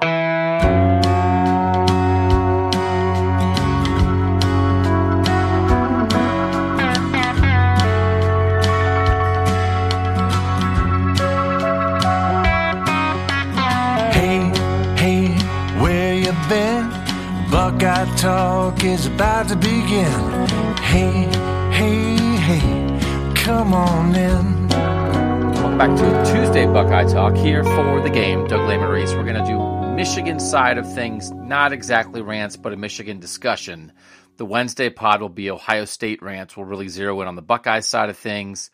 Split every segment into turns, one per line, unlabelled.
Hey, hey, where you been? Buckeye Talk is about to begin. Hey, hey, hey, come on in.
Welcome back to Tuesday Buckeye Talk here for the game. Doug Lesmerises. We're going to do Michigan side of things, not exactly rants, but a Michigan discussion. The Wednesday pod will be Ohio State rants. We'll really zero in on the Buckeye side of things.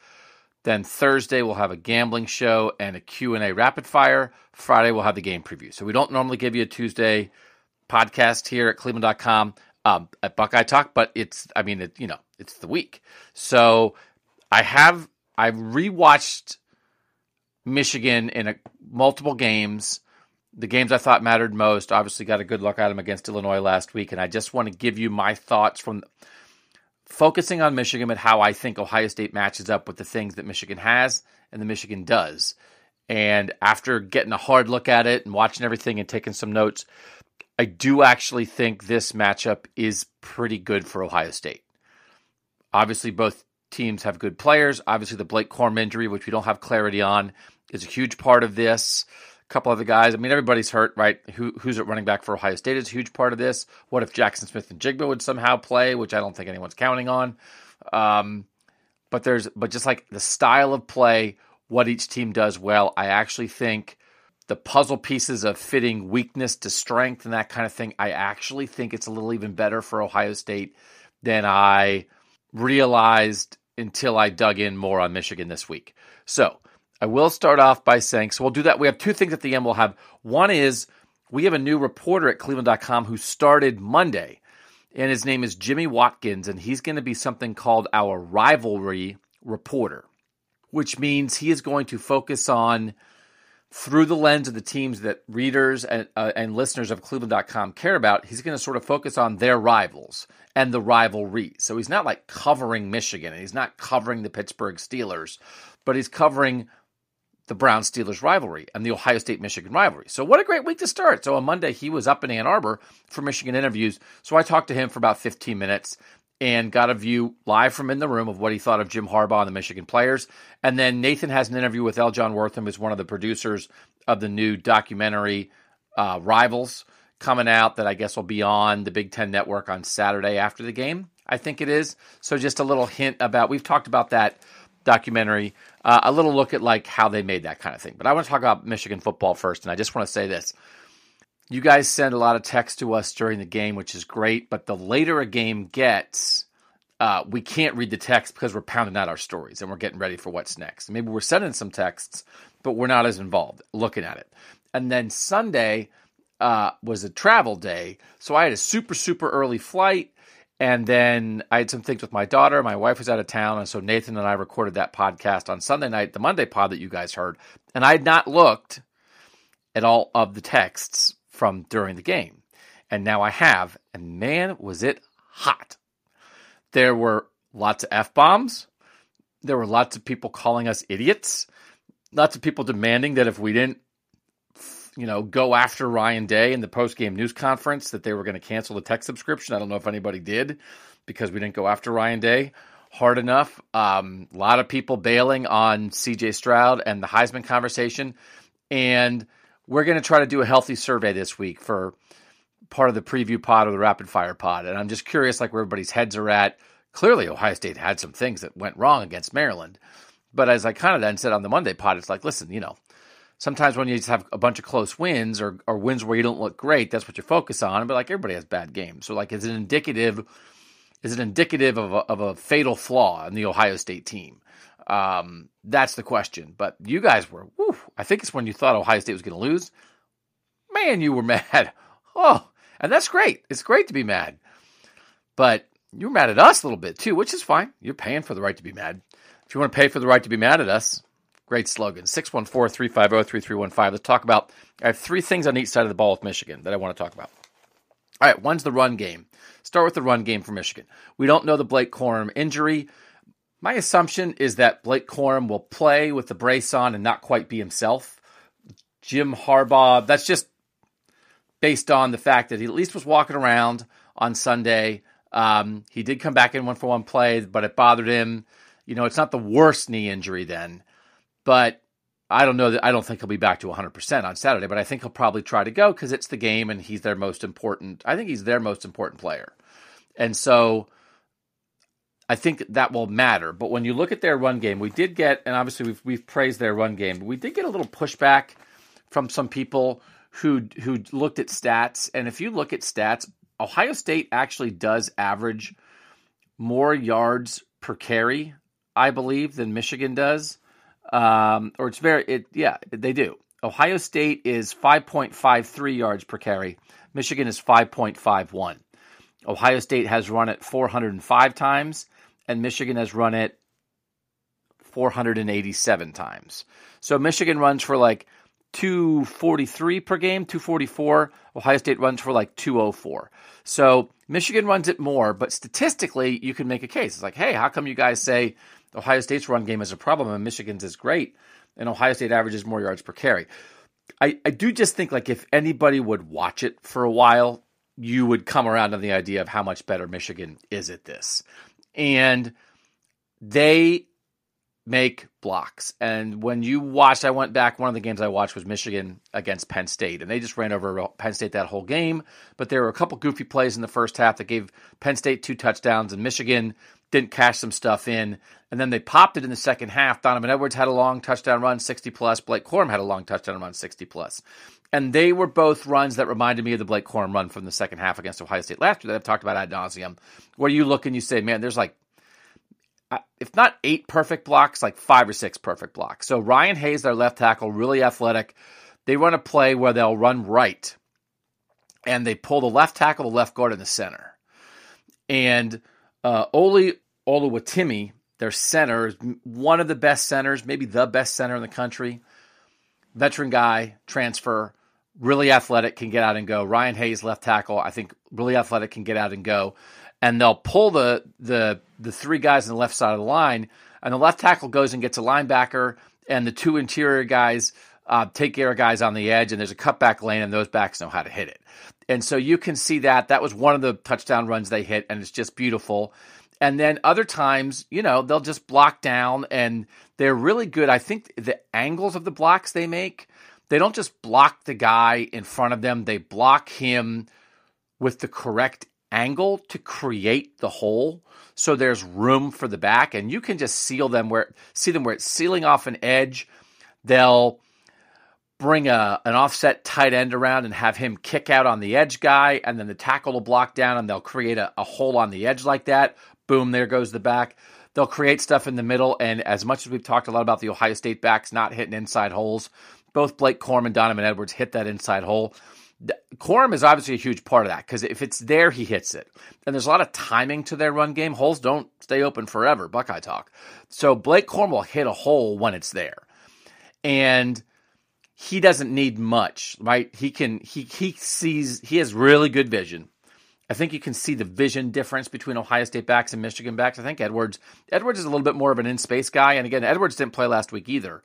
Then Thursday we'll have a gambling show and a Q&A rapid fire. Friday we'll have the game preview. So we don't normally give you a Tuesday podcast here at cleveland.com um, at Buckeye Talk, but it's I mean it, you know, it's the week. So I have I've rewatched Michigan in a, multiple games. The games I thought mattered most. Obviously, got a good at them against Illinois last week, and I just want to give you my thoughts from focusing on Michigan, but how I think Ohio State matches up with the things that Michigan has and the Michigan does. And after getting a hard look at it and watching everything and taking some notes, I do actually think this matchup is pretty good for Ohio State. Obviously, both teams have good players. Obviously, the Blake Corum injury, which we don't have clarity on, is a huge part of this. Couple other guys. I mean, everybody's hurt, right? Who, who's at running back for Ohio State is a huge part of this. What if Jaxon Smith-Njigba would somehow play, which I don't think anyone's counting on. Um, but there's, but just like the style of play, what each team does well, I actually think the puzzle pieces of fitting weakness to strength and that kind of thing, I actually think it's a little even better for Ohio State than I realized until I dug in more on Michigan this week. So I will start off by saying, so we'll do that. We have two things at the end we'll have. One is we have a new reporter at cleveland.com who started Monday, and his name is Jimmy Watkins, and he's going to be something called our rivalry reporter, which means he is going to focus on through the lens of the teams that readers and, uh, and listeners of cleveland.com care about he's going to sort of focus on their rivals and the rivalry so he's not like covering michigan and he's not covering the pittsburgh steelers but he's covering the brown steelers rivalry and the ohio state michigan rivalry so what a great week to start so on monday he was up in ann arbor for michigan interviews so i talked to him for about 15 minutes and got a view live from in the room of what he thought of Jim Harbaugh and the Michigan players. And then Nathan has an interview with L. John Wortham, who's one of the producers of the new documentary uh, Rivals coming out that I guess will be on the Big Ten Network on Saturday after the game. I think it is. So just a little hint about we've talked about that documentary, uh, a little look at like how they made that kind of thing. But I want to talk about Michigan football first, and I just want to say this. You guys send a lot of text to us during the game, which is great. But the later a game gets, uh, we can't read the text because we're pounding out our stories and we're getting ready for what's next. Maybe we're sending some texts, but we're not as involved looking at it. And then Sunday uh, was a travel day. So I had a super, super early flight. And then I had some things with my daughter. My wife was out of town. And so Nathan and I recorded that podcast on Sunday night, the Monday pod that you guys heard. And I had not looked at all of the texts from during the game. And now I have, and man, was it hot. There were lots of F bombs. There were lots of people calling us idiots. Lots of people demanding that if we didn't, you know, go after Ryan Day in the post game news conference, that they were going to cancel the tech subscription. I don't know if anybody did because we didn't go after Ryan Day hard enough. Um, a lot of people bailing on CJ Stroud and the Heisman conversation. And we're going to try to do a healthy survey this week for part of the preview pod or the rapid fire pod. And I'm just curious, like where everybody's heads are at. Clearly, Ohio State had some things that went wrong against Maryland. But as I kind of then said on the Monday pod, it's like, listen, you know, sometimes when you just have a bunch of close wins or, or wins where you don't look great, that's what you focus on. But like everybody has bad games. So like, is it indicative? Is it indicative of a, of a fatal flaw in the Ohio State team? Um, that's the question. But you guys were, whew, I think it's when you thought Ohio State was going to lose. Man, you were mad. Oh, and that's great. It's great to be mad. But you were mad at us a little bit too, which is fine. You're paying for the right to be mad. If you want to pay for the right to be mad at us, great slogan 614 350 3315. Let's talk about. I have three things on each side of the ball with Michigan that I want to talk about. All right, one's the run game. Start with the run game for Michigan. We don't know the Blake Corum injury. My assumption is that Blake Corum will play with the brace on and not quite be himself. Jim Harbaugh, that's just based on the fact that he at least was walking around on Sunday. Um, he did come back in one for one play, but it bothered him. You know, it's not the worst knee injury then, but I don't know that I don't think he'll be back to 100% on Saturday, but I think he'll probably try to go because it's the game and he's their most important. I think he's their most important player. And so I think that will matter. But when you look at their run game, we did get, and obviously we've, we've praised their run game, but we did get a little pushback from some people who who looked at stats. And if you look at stats, Ohio State actually does average more yards per carry, I believe, than Michigan does. Um, or it's very, it yeah, they do. Ohio State is 5.53 yards per carry. Michigan is 5.51. Ohio State has run it 405 times and Michigan has run it 487 times. So Michigan runs for like 243 per game, 244. Ohio State runs for like 204. So Michigan runs it more, but statistically, you can make a case. It's like, hey, how come you guys say Ohio State's run game is a problem and Michigan's is great, and Ohio State averages more yards per carry? I, I do just think like if anybody would watch it for a while, you would come around on the idea of how much better Michigan is at this and they make blocks. And when you watched, I went back, one of the games I watched was Michigan against Penn State, and they just ran over Penn State that whole game. But there were a couple goofy plays in the first half that gave Penn State two touchdowns, and Michigan didn't cash some stuff in. And then they popped it in the second half. Donovan Edwards had a long touchdown run, 60 plus. Blake Corum had a long touchdown run, 60 plus. And they were both runs that reminded me of the Blake Corum run from the second half against Ohio State last year that I've talked about ad nauseum, where you look and you say, man, there's like, uh, if not eight perfect blocks, like five or six perfect blocks. So Ryan Hayes, their left tackle, really athletic. They run a play where they'll run right and they pull the left tackle, the left guard, in the center. And uh, Olu Oluwatimi, their center, is one of the best centers, maybe the best center in the country veteran guy, transfer, really athletic, can get out and go. Ryan Hayes, left tackle, I think really athletic, can get out and go. And they'll pull the the the three guys on the left side of the line, and the left tackle goes and gets a linebacker, and the two interior guys uh, take care of guys on the edge, and there's a cutback lane, and those backs know how to hit it. And so you can see that that was one of the touchdown runs they hit, and it's just beautiful. And then other times, you know, they'll just block down and they're really good. I think the angles of the blocks they make, they don't just block the guy in front of them, they block him with the correct angle to create the hole. So there's room for the back and you can just seal them where see them where it's sealing off an edge. They'll bring a an offset tight end around and have him kick out on the edge guy, and then the tackle will block down and they'll create a, a hole on the edge like that. Boom, there goes the back. They'll create stuff in the middle. And as much as we've talked a lot about the Ohio State backs not hitting inside holes, both Blake Corum and Donovan Edwards hit that inside hole. Corum is obviously a huge part of that because if it's there, he hits it. And there's a lot of timing to their run game. Holes don't stay open forever, Buckeye talk. So Blake Corum will hit a hole when it's there. And he doesn't need much, right? He can he he sees he has really good vision. I think you can see the vision difference between Ohio State backs and Michigan backs. I think Edwards Edwards is a little bit more of an in space guy, and again, Edwards didn't play last week either,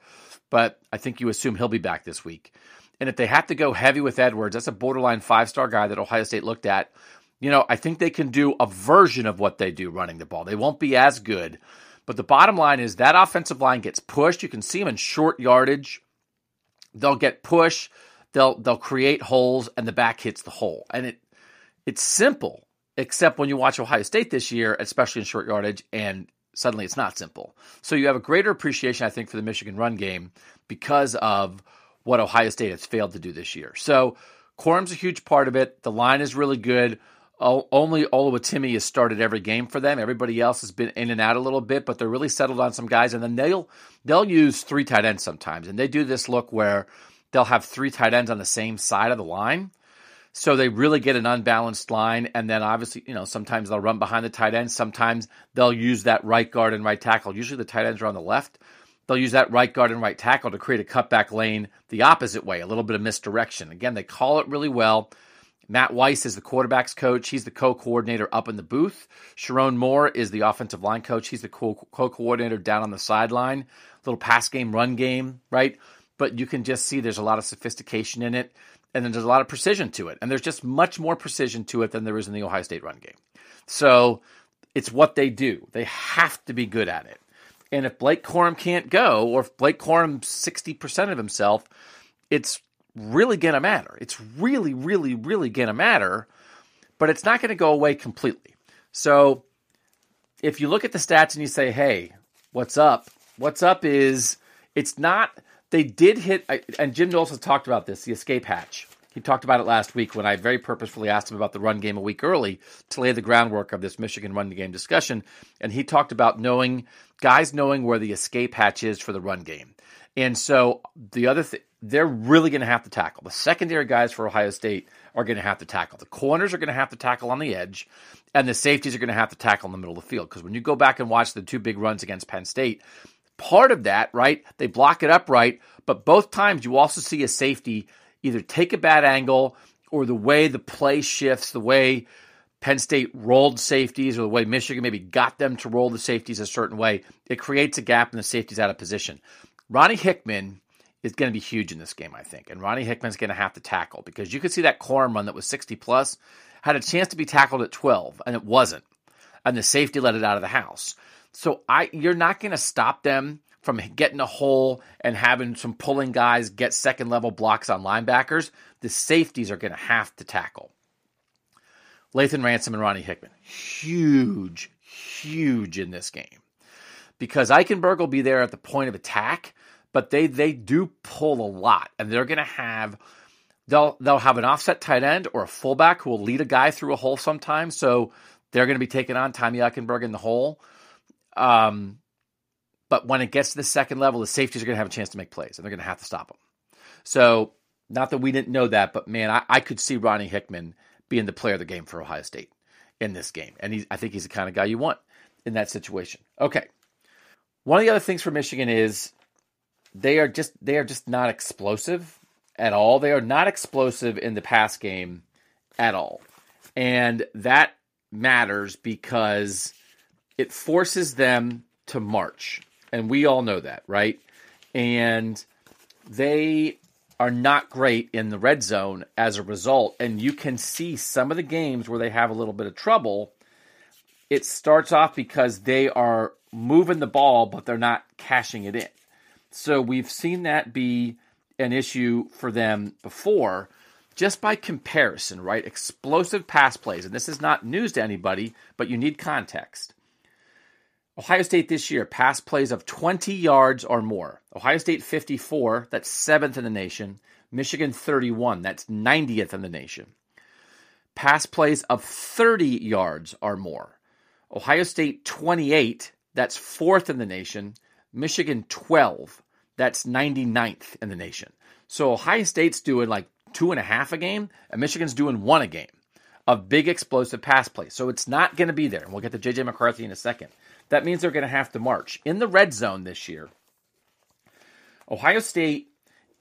but I think you assume he'll be back this week. And if they have to go heavy with Edwards, that's a borderline five star guy that Ohio State looked at. You know, I think they can do a version of what they do running the ball. They won't be as good, but the bottom line is that offensive line gets pushed. You can see them in short yardage. They'll get push. they'll they'll create holes and the back hits the hole. And it it's simple, except when you watch Ohio State this year, especially in short yardage, and suddenly it's not simple. So you have a greater appreciation, I think, for the Michigan run game because of what Ohio State has failed to do this year. So Corum's a huge part of it. The line is really good. Oh, only Oluwatimi has started every game for them. Everybody else has been in and out a little bit, but they're really settled on some guys. And then they'll they'll use three tight ends sometimes, and they do this look where they'll have three tight ends on the same side of the line. So they really get an unbalanced line. And then obviously, you know, sometimes they'll run behind the tight end. Sometimes they'll use that right guard and right tackle. Usually the tight ends are on the left. They'll use that right guard and right tackle to create a cutback lane the opposite way, a little bit of misdirection. Again, they call it really well. Matt Weiss is the quarterback's coach. He's the co-coordinator up in the booth. Sherrone Moore is the offensive line coach. He's the co-coordinator down on the sideline. Little pass game, run game, right? But you can just see there's a lot of sophistication in it, and then there's a lot of precision to it. And there's just much more precision to it than there is in the Ohio State run game. So it's what they do. They have to be good at it. And if Blake Corum can't go, or if Blake Corum's 60% of himself, it's really going to matter. It's really, really, really going to matter, but it's not going to go away completely. So if you look at the stats and you say, hey, what's up? What's up is it's not, they did hit, and Jim has talked about this, the escape hatch. He talked about it last week when I very purposefully asked him about the run game a week early to lay the groundwork of this Michigan run game discussion. And he talked about knowing guys knowing where the escape hatch is for the run game. And so the other thing, they're really going to have to tackle. The secondary guys for Ohio State are going to have to tackle. The corners are going to have to tackle on the edge, and the safeties are going to have to tackle in the middle of the field. Because when you go back and watch the two big runs against Penn State, part of that, right, they block it up right, but both times you also see a safety either take a bad angle or the way the play shifts, the way Penn State rolled safeties or the way Michigan maybe got them to roll the safeties a certain way, it creates a gap and the safety's out of position. Ronnie Hickman is going to be huge in this game, I think. And Ronnie Hickman's going to have to tackle because you could see that Corum run that was 60 plus had a chance to be tackled at 12 and it wasn't. And the safety let it out of the house. So I you're not going to stop them from getting a hole and having some pulling guys get second level blocks on linebackers. The safeties are going to have to tackle. Lathan Ransom and Ronnie Hickman. Huge, huge in this game. Because Eichenberg will be there at the point of attack, but they they do pull a lot. And they're gonna have they'll they'll have an offset tight end or a fullback who will lead a guy through a hole sometimes. So they're gonna be taking on Tommy Eichenberg in the hole. Um but when it gets to the second level, the safeties are going to have a chance to make plays, and they're going to have to stop them. So, not that we didn't know that, but man, I, I could see Ronnie Hickman being the player of the game for Ohio State in this game. And I think he's the kind of guy you want in that situation. Okay. One of the other things for Michigan is they are just they are just not explosive at all. They are not explosive in the pass game at all. And that matters because it forces them to march. And we all know that, right? And they are not great in the red zone as a result. And you can see some of the games where they have a little bit of trouble. It starts off because they are moving the ball, but they're not cashing it in. So we've seen that be an issue for them before, just by comparison, right? Explosive pass plays. And this is not news to anybody, but you need context. Ohio State this year, pass plays of 20 yards or more. Ohio State 54, that's seventh in the nation. Michigan 31, that's 90th in the nation. Pass plays of 30 yards or more. Ohio State 28, that's fourth in the nation. Michigan 12, that's 99th in the nation. So Ohio State's doing like two and a half a game, and Michigan's doing one a game of big explosive pass plays. So it's not going to be there. And we'll get to JJ McCarthy in a second. That means they're going to have to march. In the red zone this year, Ohio State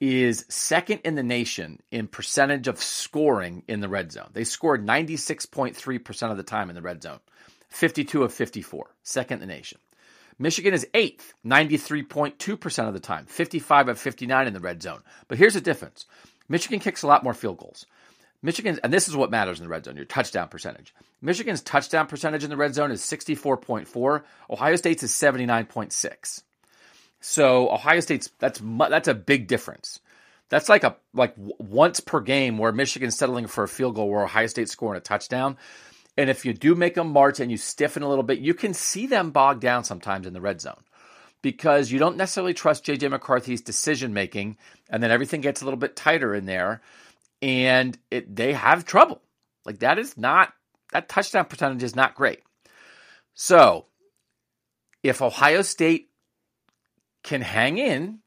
is second in the nation in percentage of scoring in the red zone. They scored 96.3% of the time in the red zone, 52 of 54, second in the nation. Michigan is eighth, 93.2% of the time, 55 of 59 in the red zone. But here's the difference Michigan kicks a lot more field goals. Michigan's, and this is what matters in the red zone, your touchdown percentage. Michigan's touchdown percentage in the red zone is 64.4. Ohio State's is 79.6. So Ohio State's, that's, that's a big difference. That's like a like once per game where Michigan's settling for a field goal where Ohio State's scoring a touchdown. And if you do make them march and you stiffen a little bit, you can see them bog down sometimes in the red zone because you don't necessarily trust JJ McCarthy's decision making, and then everything gets a little bit tighter in there, and it, they have trouble. Like that is not that touchdown percentage is not great. So if Ohio State can hang in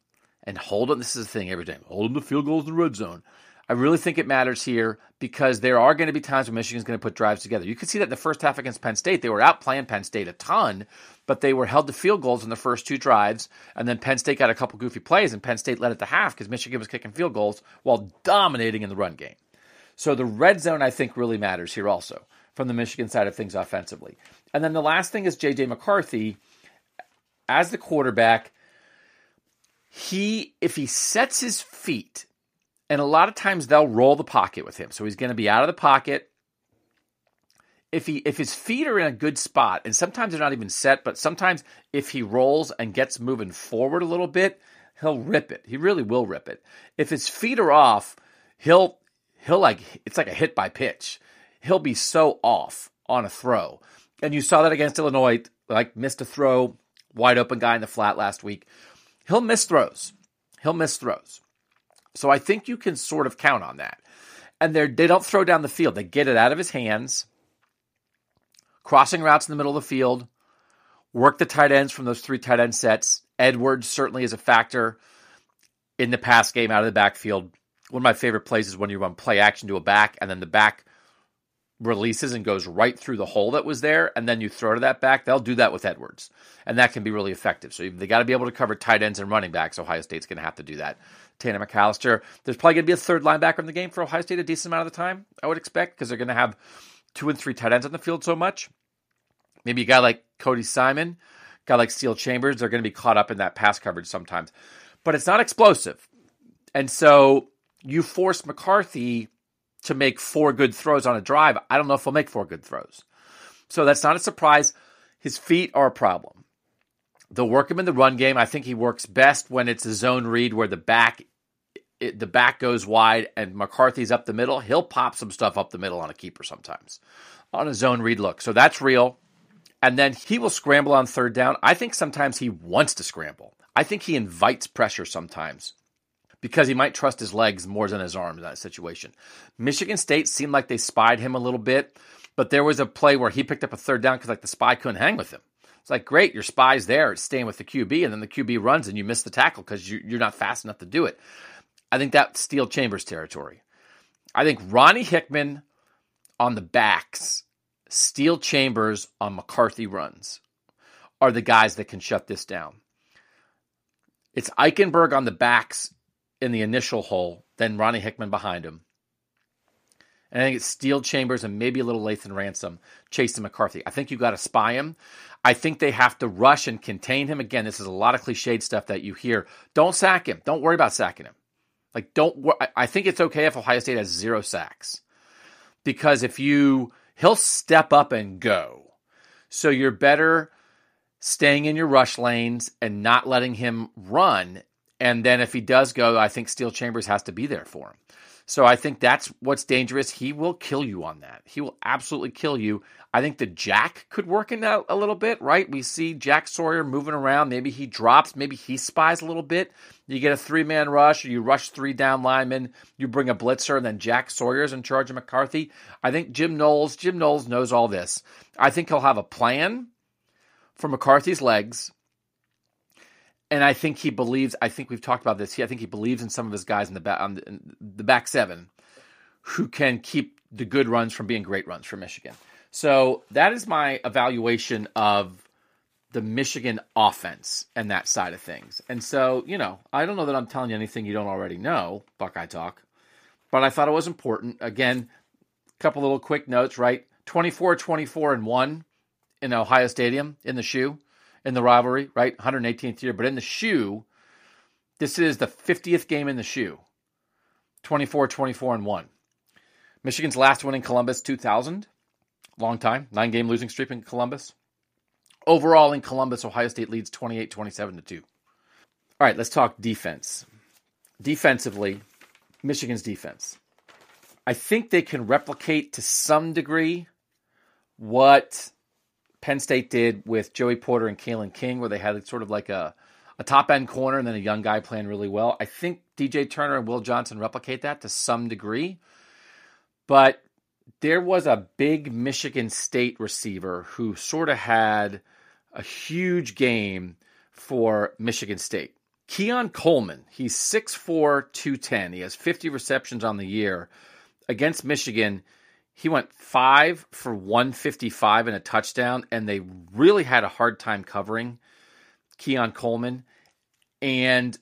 and hold them, this is the thing every time, hold them to field goals in the red zone. I really think it matters here because there are going to be times when Michigan's going to put drives together. You can see that in the first half against Penn State. They were out playing Penn State a ton, but they were held to field goals in the first two drives. And then Penn State got a couple goofy plays, and Penn State led at the half because Michigan was kicking field goals while dominating in the run game. So the red zone, I think, really matters here also from the Michigan side of things offensively. And then the last thing is J.J. McCarthy as the quarterback. He, if he sets his feet and a lot of times they'll roll the pocket with him. So he's going to be out of the pocket. If he if his feet are in a good spot, and sometimes they're not even set, but sometimes if he rolls and gets moving forward a little bit, he'll rip it. He really will rip it. If his feet are off, he'll he'll like it's like a hit by pitch. He'll be so off on a throw. And you saw that against Illinois, like missed a throw, wide open guy in the flat last week. He'll miss throws. He'll miss throws. So I think you can sort of count on that. And they they don't throw down the field. They get it out of his hands, crossing routes in the middle of the field, work the tight ends from those three tight end sets. Edwards certainly is a factor in the pass game out of the backfield. One of my favorite plays is when you run play action to a back and then the back releases and goes right through the hole that was there, and then you throw to that back. They'll do that with Edwards, and that can be really effective. So they got to be able to cover tight ends and running backs. Ohio State's going to have to do that. Tanner McCalister, There's probably going to be a third linebacker in the game for Ohio State a decent amount of the time, I would expect, because they're going to have two and three tight ends on the field so much. Maybe a guy like Cody Simon, a guy like Steele Chambers, they're going to be caught up in that pass coverage sometimes. But it's not explosive. And so you force McCarthy to make four good throws on a drive. I don't know if he'll make four good throws. So that's not a surprise. His feet are a problem. They'll work him in the run game. I think he works best when it's a zone read where the back it, the back goes wide and McCarthy's up the middle. He'll pop some stuff up the middle on a keeper sometimes on a zone read look. So that's real. And then he will scramble on third down. I think sometimes he wants to scramble. I think he invites pressure sometimes because he might trust his legs more than his arms in that situation. Michigan State seemed like they spied him a little bit, but there was a play where he picked up a third down because like the spy couldn't hang with him. It's like, great, your spy's there, it's staying with the QB, and then the QB runs and you miss the tackle because you, you're not fast enough to do it. I think that's Steele Chambers territory. I think Ronnie Hickman on the backs, Steele Chambers on McCarthy runs are the guys that can shut this down. It's Eichenberg on the backs in the initial hole, then Ronnie Hickman behind him. And I think it's Steele Chambers and maybe a little Lathan Ransom chasing McCarthy. I think you got to spy him. I think they have to rush and contain him. Again, this is a lot of cliched stuff that you hear. Don't sack him. Don't worry about sacking him. Like, don't. I think it's okay if Ohio State has zero sacks because if you, he'll step up and go. So you're better staying in your rush lanes and not letting him run. And then if he does go, I think Steele Chambers has to be there for him. So I think that's what's dangerous. He will kill you on that. He will absolutely kill you. I think the Jack could work in that a little bit, right? We see Jack Sawyer moving around. Maybe he drops. Maybe he spies a little bit. You get a three man rush, or you rush three down linemen. You bring a blitzer, and then Jack Sawyer's in charge of McCarthy. I think Jim Knowles. Jim Knowles knows all this. I think he'll have a plan for McCarthy's legs and I think he believes. I think we've talked about this. He, I think he believes in some of his guys in the back on the, the, back seven, who can keep the good runs from being great runs for Michigan. So that is my evaluation of the Michigan offense and that side of things. And so you know, I don't know that I'm telling you anything you don't already know, Buckeye talk, but I thought it was important. Again, a couple little quick notes. Right, 24, 24, and one in Ohio Stadium in the shoe in the rivalry, right? 118th year. But in the shoe, this is the 50th game in the shoe 24, 24, and 1. Michigan's last win in Columbus, 2000. Long time. Nine game losing streak in Columbus. Overall, in Columbus, Ohio State leads 28 27 to 2. All right, let's talk defense. Defensively, Michigan's defense. I think they can replicate to some degree what Penn State did with Joey Porter and Kalen King, where they had sort of like a, a top end corner and then a young guy playing really well. I think DJ Turner and Will Johnson replicate that to some degree. But there was a big Michigan State receiver who sort of had a huge game for Michigan State. Keon Coleman, he's 6'4, 210. He has 50 receptions on the year. Against Michigan, he went five for 155 and a touchdown, and they really had a hard time covering Keon Coleman. And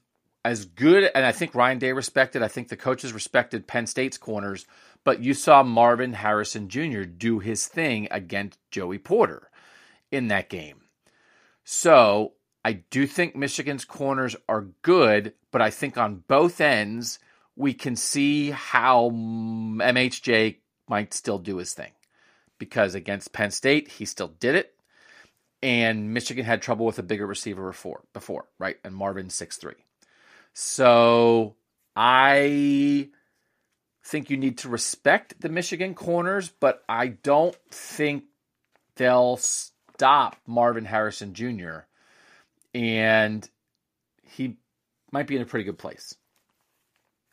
as good, and I think Ryan Day respected, I think the coaches respected Penn State's corners, but you saw Marvin Harrison Jr. do his thing against Joey Porter in that game. So I do think Michigan's corners are good, but I think on both ends, we can see how MHJ might still do his thing. Because against Penn State, he still did it. And Michigan had trouble with a bigger receiver before, before right? And Marvin six three. So I think you need to respect the Michigan corners, but I don't think they'll stop Marvin Harrison Jr. And he might be in a pretty good place.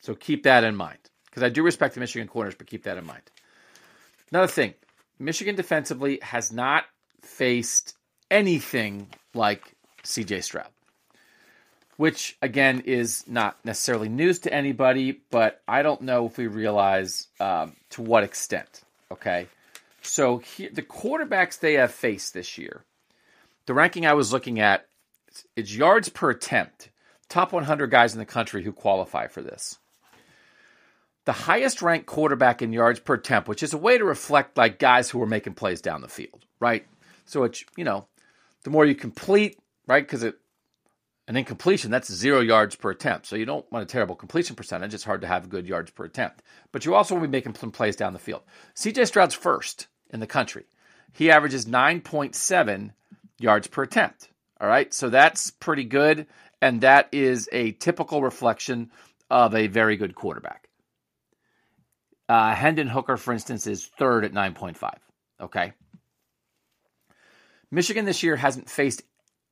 So keep that in mind. Because I do respect the Michigan corners, but keep that in mind. Another thing Michigan defensively has not faced anything like CJ Stroud which again is not necessarily news to anybody, but I don't know if we realize um, to what extent. Okay, so the quarterbacks they have faced this year, the ranking I was looking at, it's yards per attempt. Top 100 guys in the country who qualify for this. The highest ranked quarterback in yards per attempt, which is a way to reflect like guys who are making plays down the field, right? So it's you know, the more you complete, right? Because it an incompletion, that's zero yards per attempt. So you don't want a terrible completion percentage. It's hard to have good yards per attempt. But you also want to be making some plays down the field. CJ Stroud's first in the country. He averages 9.7 yards per attempt. All right. So that's pretty good. And that is a typical reflection of a very good quarterback. Uh, Hendon Hooker, for instance, is third at 9.5. Okay. Michigan this year hasn't faced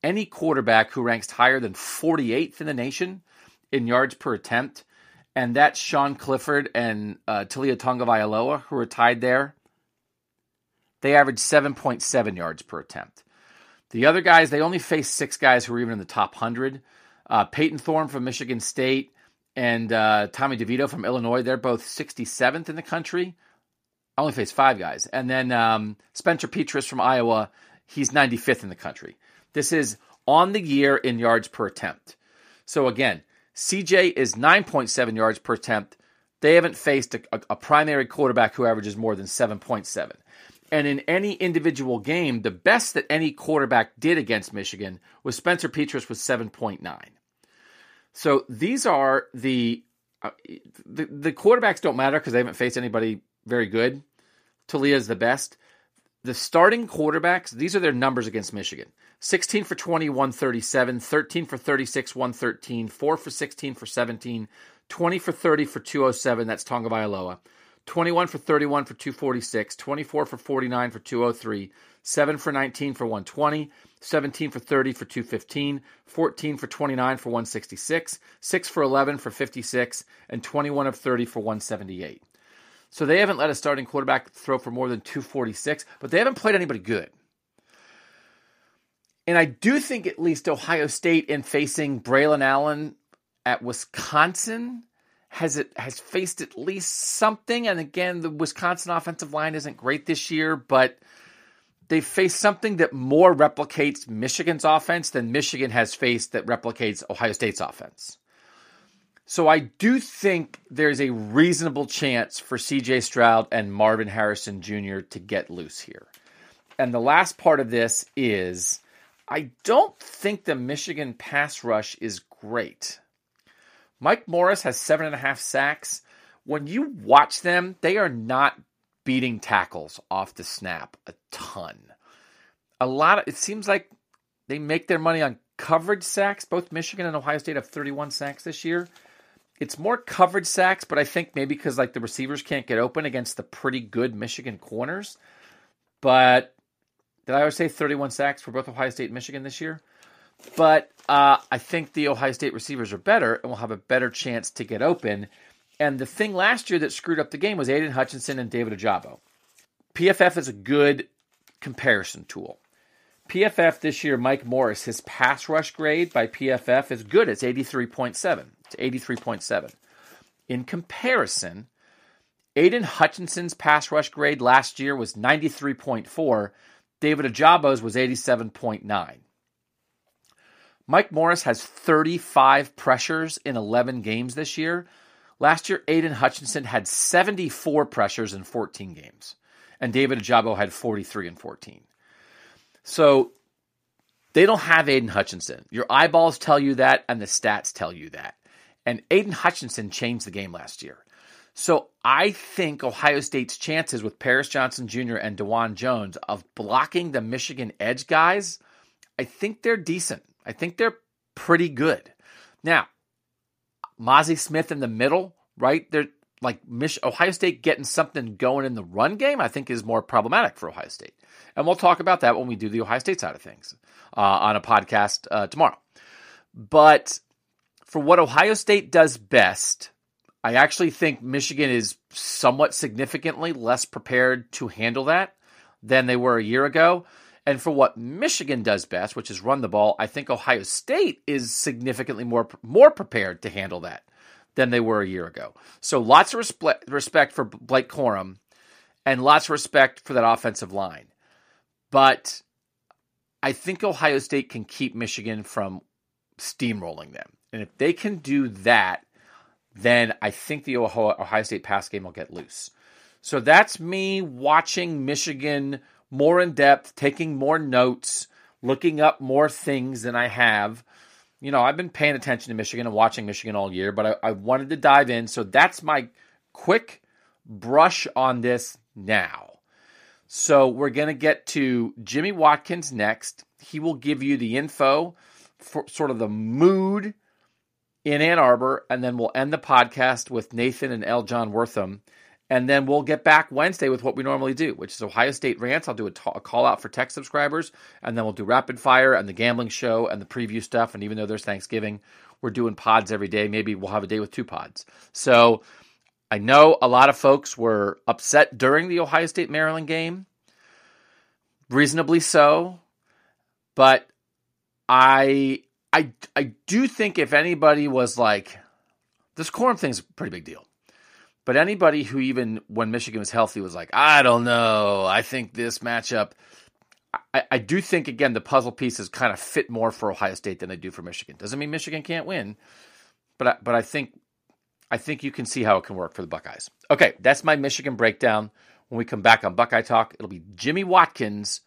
any quarterback who ranks higher than 48th in the nation in yards per attempt, and that's Sean Clifford and uh, Taulia Tagovailoa, who are tied there. They average 7.7 yards per attempt. The other guys, they only face six guys who are even in the top 100. Uh, Payton Thorne from Michigan State and uh, Tommy DeVito from Illinois, they're both 67th in the country. I only face five guys. And then um, Spencer Petras from Iowa, he's 95th in the country. This is on the year in yards per attempt. So again, CJ is 9.7 yards per attempt. They haven't faced a, a, primary quarterback who averages more than 7.7. And in any individual game, the best that any quarterback did against Michigan was Spencer Petras with 7.9. So these are the uh, the, the quarterbacks don't matter because they haven't faced anybody very good. Taulia is the best. The starting quarterbacks, these are their numbers against Michigan. 16 for 20, 137, 13 for 36, 113, 4 for 16 for 17, 20 for 30 for 207, that's Tagovailoa. 21 for 31 for 246, 24 for 49 for 203, 7 for 19 for 120, 17 for 30 for 215, 14 for 29 for 166, 6 for 11 for 56, and 21 of 30 for 178. So they haven't let a starting quarterback throw for more than 246, but they haven't played anybody good. And I do think at least Ohio State in facing Braelon Allen at Wisconsin has it has faced at least something. And again, the Wisconsin offensive line isn't great this year, but they face something that more replicates Michigan's offense than Michigan has faced that replicates Ohio State's offense. So I do think there's a reasonable chance for CJ Stroud and Marvin Harrison Jr. to get loose here. And the last part of this is I don't think the Michigan pass rush is great. Mike Morris has seven and a half sacks. When you watch them, they are not beating tackles off the snap a ton. A lot of it seems like they make their money on coverage sacks. Both Michigan and Ohio State have 31 sacks this year. it's more coverage sacks, but I think maybe because like the receivers can't get open against the pretty good Michigan corners. But did I always say 31 sacks for both Ohio State and Michigan this year? But uh, I think the Ohio State receivers are better and will have a better chance to get open. And the thing last year that screwed up the game was Aidan Hutchinson and David Ojabo. PFF is a good comparison tool. PFF this year, Mike Morris, his pass rush grade by PFF is good. It's 83.7. It's 83.7. In comparison, Aidan Hutchinson's pass rush grade last year was 93.4. David Ojabo's was 87.9. Mike Morris has 35 pressures in 11 games this year. Last year, Aidan Hutchinson had 74 pressures in 14 games, and David Ojabo had 43 and 14. So they don't have Aidan Hutchinson. Your eyeballs tell you that, and the stats tell you that. And Aidan Hutchinson changed the game last year. So I think Ohio State's chances with Paris Johnson Jr. and Dawand Jones of blocking the Michigan edge guys, I think they're decent. I think they're pretty good. Now, Mazi Smith in the middle, right? They're like Mich- Ohio State getting something going in the run game, I think is more problematic for Ohio State. And we'll talk about that when we do the Ohio State side of things uh, on a podcast uh, tomorrow. But for what Ohio State does best, I actually think Michigan is somewhat significantly less prepared to handle that than they were a year ago. And for what Michigan does best, which is run the ball, I think Ohio State is significantly more more prepared to handle that than they were a year ago. So lots of respect for Blake Corum and lots of respect for that offensive line. But I think Ohio State can keep Michigan from steamrolling them. And if they can do that, then I think the Ohio State pass game will get loose. So that's me watching Michigan more in depth, taking more notes, looking up more things than I have. You know, I've been paying attention to Michigan and watching Michigan all year, but I, I wanted to dive in. So that's my quick brush on this now. So we're going to get to Jimmy Watkins next. He will give you the info for sort of the mood in Ann Arbor, and then we'll end the podcast with Nathan and L. John Wortham and then we'll get back Wednesday with what we normally do, which is Ohio State rants. I'll do a, t- a call out for tech subscribers, and then we'll do rapid fire and the gambling show and the preview stuff. And even though there's Thanksgiving, we're doing pods every day. Maybe we'll have a day with two pods. So I know a lot of folks were upset during the Ohio State Maryland game, reasonably so. But I I I do think if anybody was like, this Corum thing's a pretty big deal. But anybody who even when Michigan was healthy was like, I don't know. I think this matchup. I, I do think again the puzzle pieces kind of fit more for Ohio State than they do for Michigan. Doesn't mean Michigan can't win, but I, but I think I think you can see how it can work for the Buckeyes. Okay, that's my Michigan breakdown. When we come back on Buckeye Talk, it'll be Jimmy Watkins,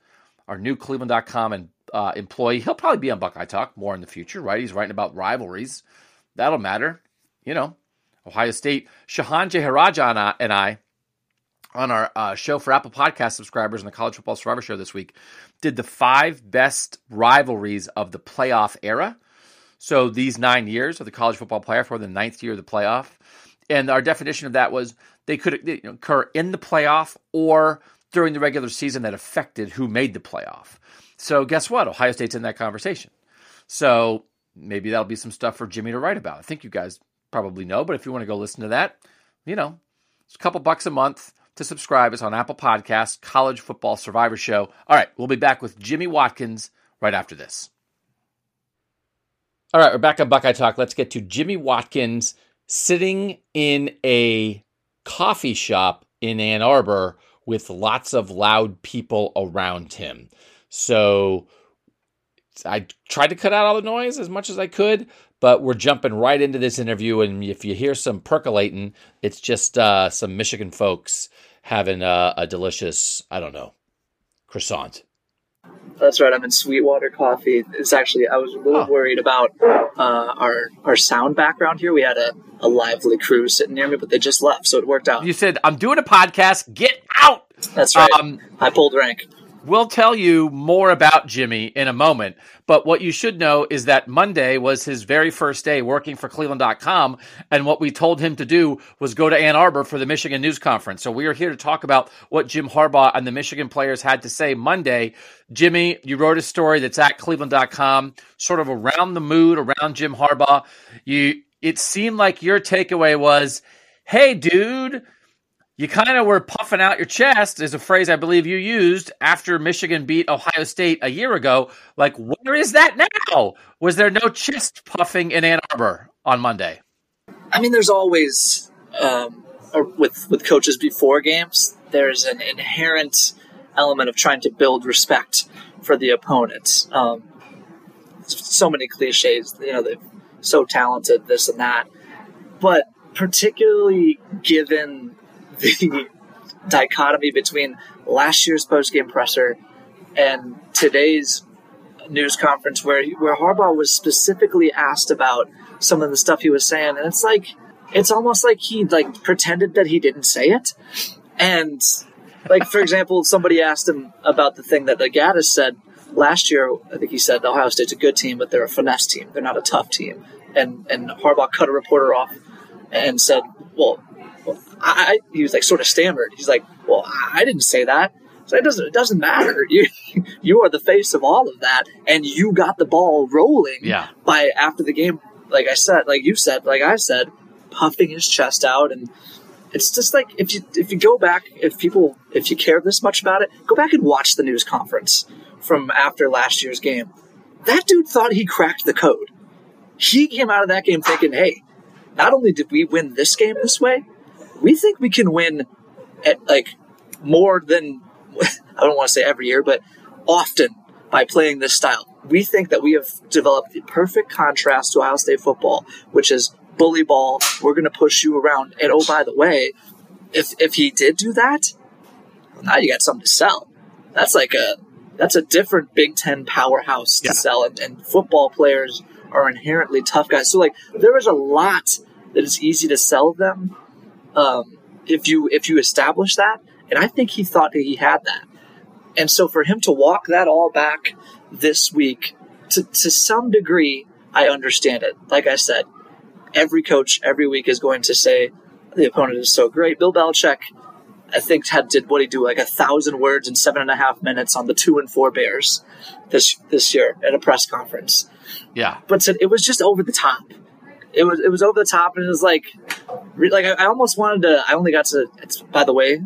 our new Cleveland.com and uh, employee. He'll probably be on Buckeye Talk more in the future, right? He's writing about rivalries. That'll matter, you know. Ohio State. Shehan Jeyarajah and I, on our uh, show for Apple Podcast subscribers and the College Football Survivor Show this week, did the five best rivalries of the playoff era. So these nine years of the college football playoff, or the ninth year of the playoff. And our definition of that was they could occur in the playoff or during the regular season that affected who made the playoff. So guess what? Ohio State's in that conversation. So maybe that'll be some stuff for Jimmy to write about. I think you guys probably know, but if you want to go listen to that, you know, it's a couple bucks a month to subscribe. It's on Apple Podcasts, College Football Survivor Show. All right, we'll be back with Jimmy Watkins right after this. All right, we're back on Buckeye Talk. Let's get to Jimmy Watkins sitting in a coffee shop in Ann Arbor with lots of loud people around him. So I tried to cut out all the noise as much as I could, but we're jumping right into this interview. And if you hear some percolating, it's just uh, some Michigan folks having a, a, delicious, I don't know, croissant.
That's right. I'm in Sweetwater Coffee. It's actually I was a little worried about uh, our our sound background here. We had a, a lively crew sitting near me, but they just left, so it worked out.
You said I'm doing a podcast. Get out.
That's right. Um, I pulled rank.
We'll tell you more about Jimmy in a moment. But what you should know is that Monday was his very first day working for Cleveland.com. And what we told him to do was go to Ann Arbor for the Michigan News Conference. So we are here to talk about what Jim Harbaugh and the Michigan players had to say Monday. Jimmy, you wrote a story that's at Cleveland.com, sort of around the mood around Jim Harbaugh. You, it seemed like your takeaway was, Hey, dude, you kind of were puffing out your chest is a phrase I believe you used after Michigan beat Ohio State a year ago. Like, where is that now? Was there no chest puffing in Ann Arbor on Monday?
I mean, there's always um, with with coaches before games. There's an inherent element of trying to build respect for the opponent. Um, so many cliches, you know, they're so talented, this and that, but particularly given the dichotomy between last year's post-game presser and today's news conference where where Harbaugh was specifically asked about some of the stuff he was saying. And it's like it's almost like he like pretended that he didn't say it. And like for example somebody asked him about the thing that the Gaddis said. Last year I think he said Ohio State's a good team but they're a finesse team. They're not a tough team. And and Harbaugh cut a reporter off and said well I, he was like sort of stammered. He's like, well, I didn't say that. So it doesn't, it doesn't matter. You, you are the face of all of that. And you got the ball rolling
yeah.
by after the game. Like I said, like you said, like I said, puffing his chest out. And it's just like, if you, if you go back, if people, if you care this much about it, go back and watch the news conference from after last year's game. That dude thought he cracked the code. He came out of that game thinking, hey, not only did we win this game this way, we think we can win at like more than I don't want to say every year, but often by playing this style. We think that we have developed the perfect contrast to Ohio State football, which is bully ball. We're going to push you around. And oh, by the way, if if he did do that, well, now you got something to sell. That's like a that's a different Big Ten powerhouse to yeah. sell, and, and football players are inherently tough guys. So like there is a lot that is easy to sell them um, if you if you establish that. And I think he thought that he had that. And so for him to walk that all back this week, to, to some degree, I understand it. Like I said, every coach every week is going to say the opponent is so great. Bill Belichick, I think, had did what he do like a thousand words in seven and a half minutes on the two and four Bears this this year at a press conference.
Yeah,
but it was just over the top it was it was over the top, and it was like, like I, almost wanted to. I only got to. It's by the way,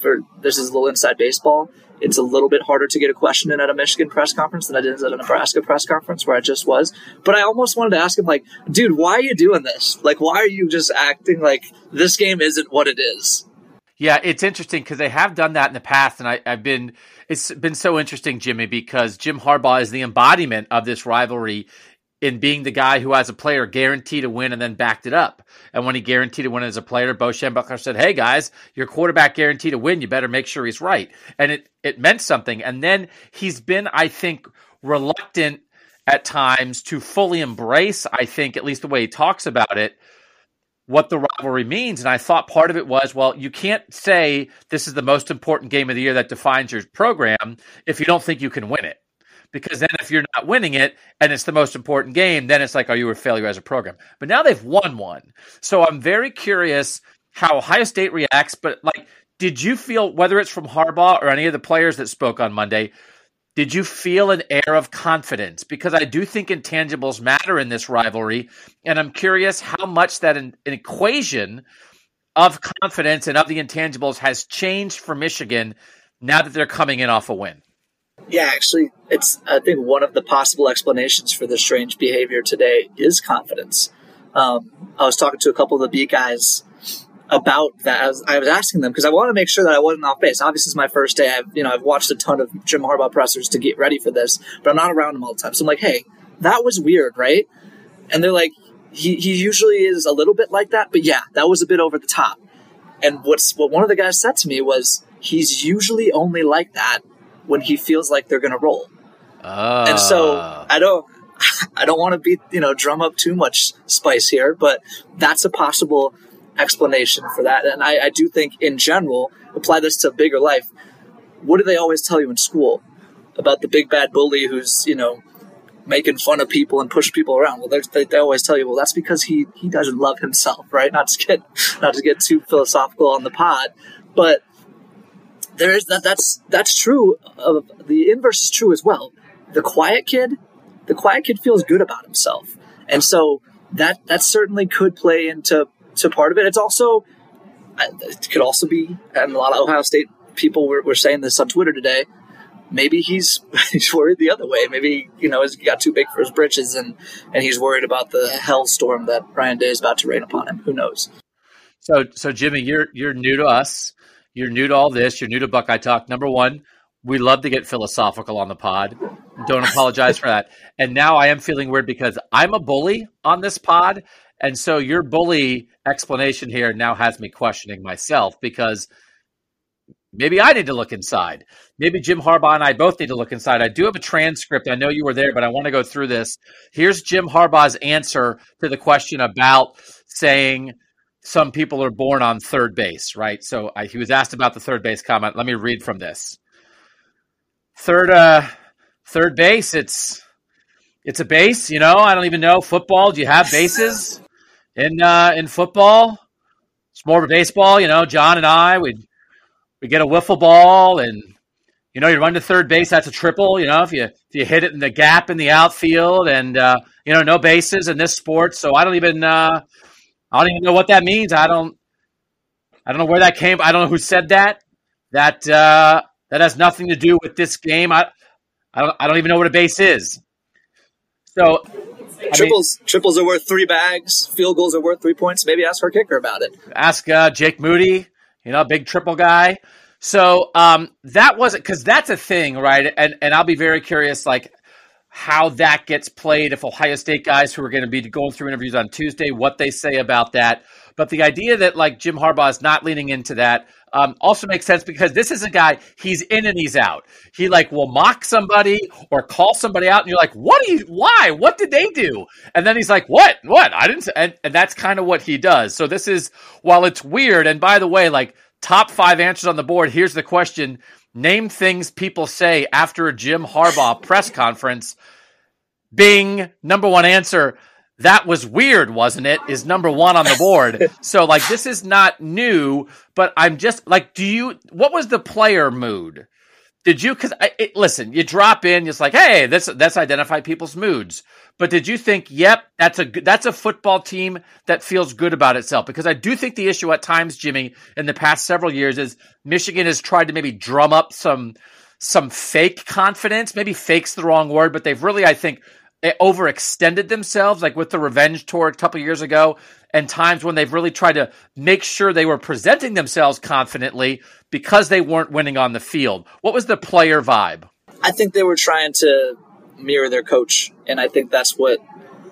for this is a little inside baseball. It's a little bit harder to get a question in at a Michigan press conference than I did at a Nebraska press conference where I just was. But I almost wanted to ask him, like, dude, why are you doing this? Like, why are you just acting like this game isn't what it is?
Yeah, it's interesting because they have done that in the past, and I, have been it's been so interesting, Jimmy, because Jim Harbaugh is the embodiment of this rivalry in being the guy who has a player guaranteed to win and then backed it up. And when he guaranteed to win as a player, Bo Schembechler said, Hey guys, your quarterback guaranteed to win. You better make sure he's right. And it, it meant something. And then he's been, I think, reluctant at times to fully embrace, I think, at least the way he talks about it, what the rivalry means. And I thought part of it was, well, you can't say this is the most important game of the year that defines your program if you don't think you can win it because then if you're not winning it and it's the most important game, then it's like, are you a failure as a program? But now they've won one. So I'm very curious how Ohio State reacts. But like, did you feel, whether it's from Harbaugh or any of the players that spoke on Monday, did you feel an air of confidence? Because I do think intangibles matter in this rivalry. And I'm curious how much that an equation of confidence and of the intangibles has changed for Michigan now that they're coming in off a win.
Yeah, actually, it's I think one of the possible explanations for the strange behavior today is confidence. Um, I was talking to a couple of the beat guys about that. I was, I was asking them because I want to make sure that I wasn't off base. Obviously, it's my first day. I've you know I've watched a ton of Jim Harbaugh pressers to get ready for this, but I'm not around him all the time. So I'm like, hey, that was weird, right? And they're like, he he usually is a little bit like that, but yeah, that was a bit over the top. And what's what one of the guys said to me was he's usually only like that when he feels like they're going to roll.
Uh.
And so ah. I don't, I don't want to be, you know, drum up too much spice here, but that's a possible explanation for that. And I, I do think in general, apply this to bigger life. what do they always tell you in school about the big bad bully who's you know making fun of people and push people around. Well, they, they always tell you, well, that's because he he doesn't love himself, right? Not to get not to get too philosophical on the pod, but there is that that's that's true. Of the inverse is true as well. The quiet kid, the quiet kid feels good about himself, and so that that certainly could play into to part of it. It's also it could also be, and a lot of Ohio State people were, were saying this on Twitter today. Maybe he's he's worried the other way. Maybe you know he's got too big for his britches, and and he's worried about the hellstorm that Ryan Day is about to rain upon him. Who knows?
So so Jimmy, you're you're new to us. You're new to all this. You're new to Buckeye Talk. Number one, we love to get philosophical on the pod. Don't apologize for that. And now I am feeling weird because I'm a bully on this pod. And so your bully explanation here now has me questioning myself because maybe I need to look inside. Maybe Jim Harbaugh and I both need to look inside. I do have a transcript. I know you were there, but I want to go through this. Here's Jim Harbaugh's answer to the question about saying some people are born on third base, right? So I, he was asked about the third base comment. Let me read from this. Third, uh, third base. It's it's a base. You know, I don't even know football. Do you have bases in uh, in football? It's more of a baseball. You know, John and I we we get a wiffle ball and you know you run to third base. That's a triple. You know, if you if you hit it in the gap in the outfield and uh, you know no bases in this sport. So I don't even. Uh, I don't even know what that means. I don't. I don't know where that came. I don't know who said that. That uh, that has nothing to do with this game. I, I don't. I don't even know what a base is. So
I triples mean, triples are worth three bags. Field goals are worth three points. Maybe ask our kicker about it.
Ask uh, Jake Moody. You know, big triple guy. So um, that wasn't because that's a thing, right? And and I'll be very curious, like how that gets played if Ohio State guys who are going to be going through interviews on Tuesday, what they say about that. But the idea that like Jim Harbaugh is not leaning into that um, also makes sense because this is a guy he's in and he's out. He like will mock somebody or call somebody out, and you're like, "What do you? Why? What did they do?" And then he's like, "What? What? I didn't." And, and that's kind of what he does. So this is while it's weird. And by the way, like top five answers on the board. Here's the question Name things people say after a Jim Harbaugh press conference. Bing, number one answer. That was weird, wasn't it? Is number one on the board. so, like, this is not new, but I'm just like, do you, what was the player mood? Did you? Because listen, you drop in, it's like, hey, this that's identify people's moods. But did you think, yep, that's a that's a football team that feels good about itself? Because I do think the issue at times, Jimmy, in the past several years, is Michigan has tried to maybe drum up some some fake confidence. Maybe fake's the wrong word, but they've really, I think, Eh, overextended themselves, like with the revenge tour a couple years ago, and times when they've really tried to make sure they were presenting themselves confidently because they weren't winning on the field. What was the player vibe?
I think they were trying to mirror their coach, and I think that's what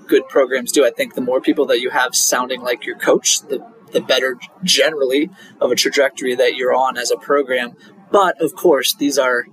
good programs do. I think the more people that you have sounding like your coach, the the better generally of a trajectory that you're on as a program. But of course, these are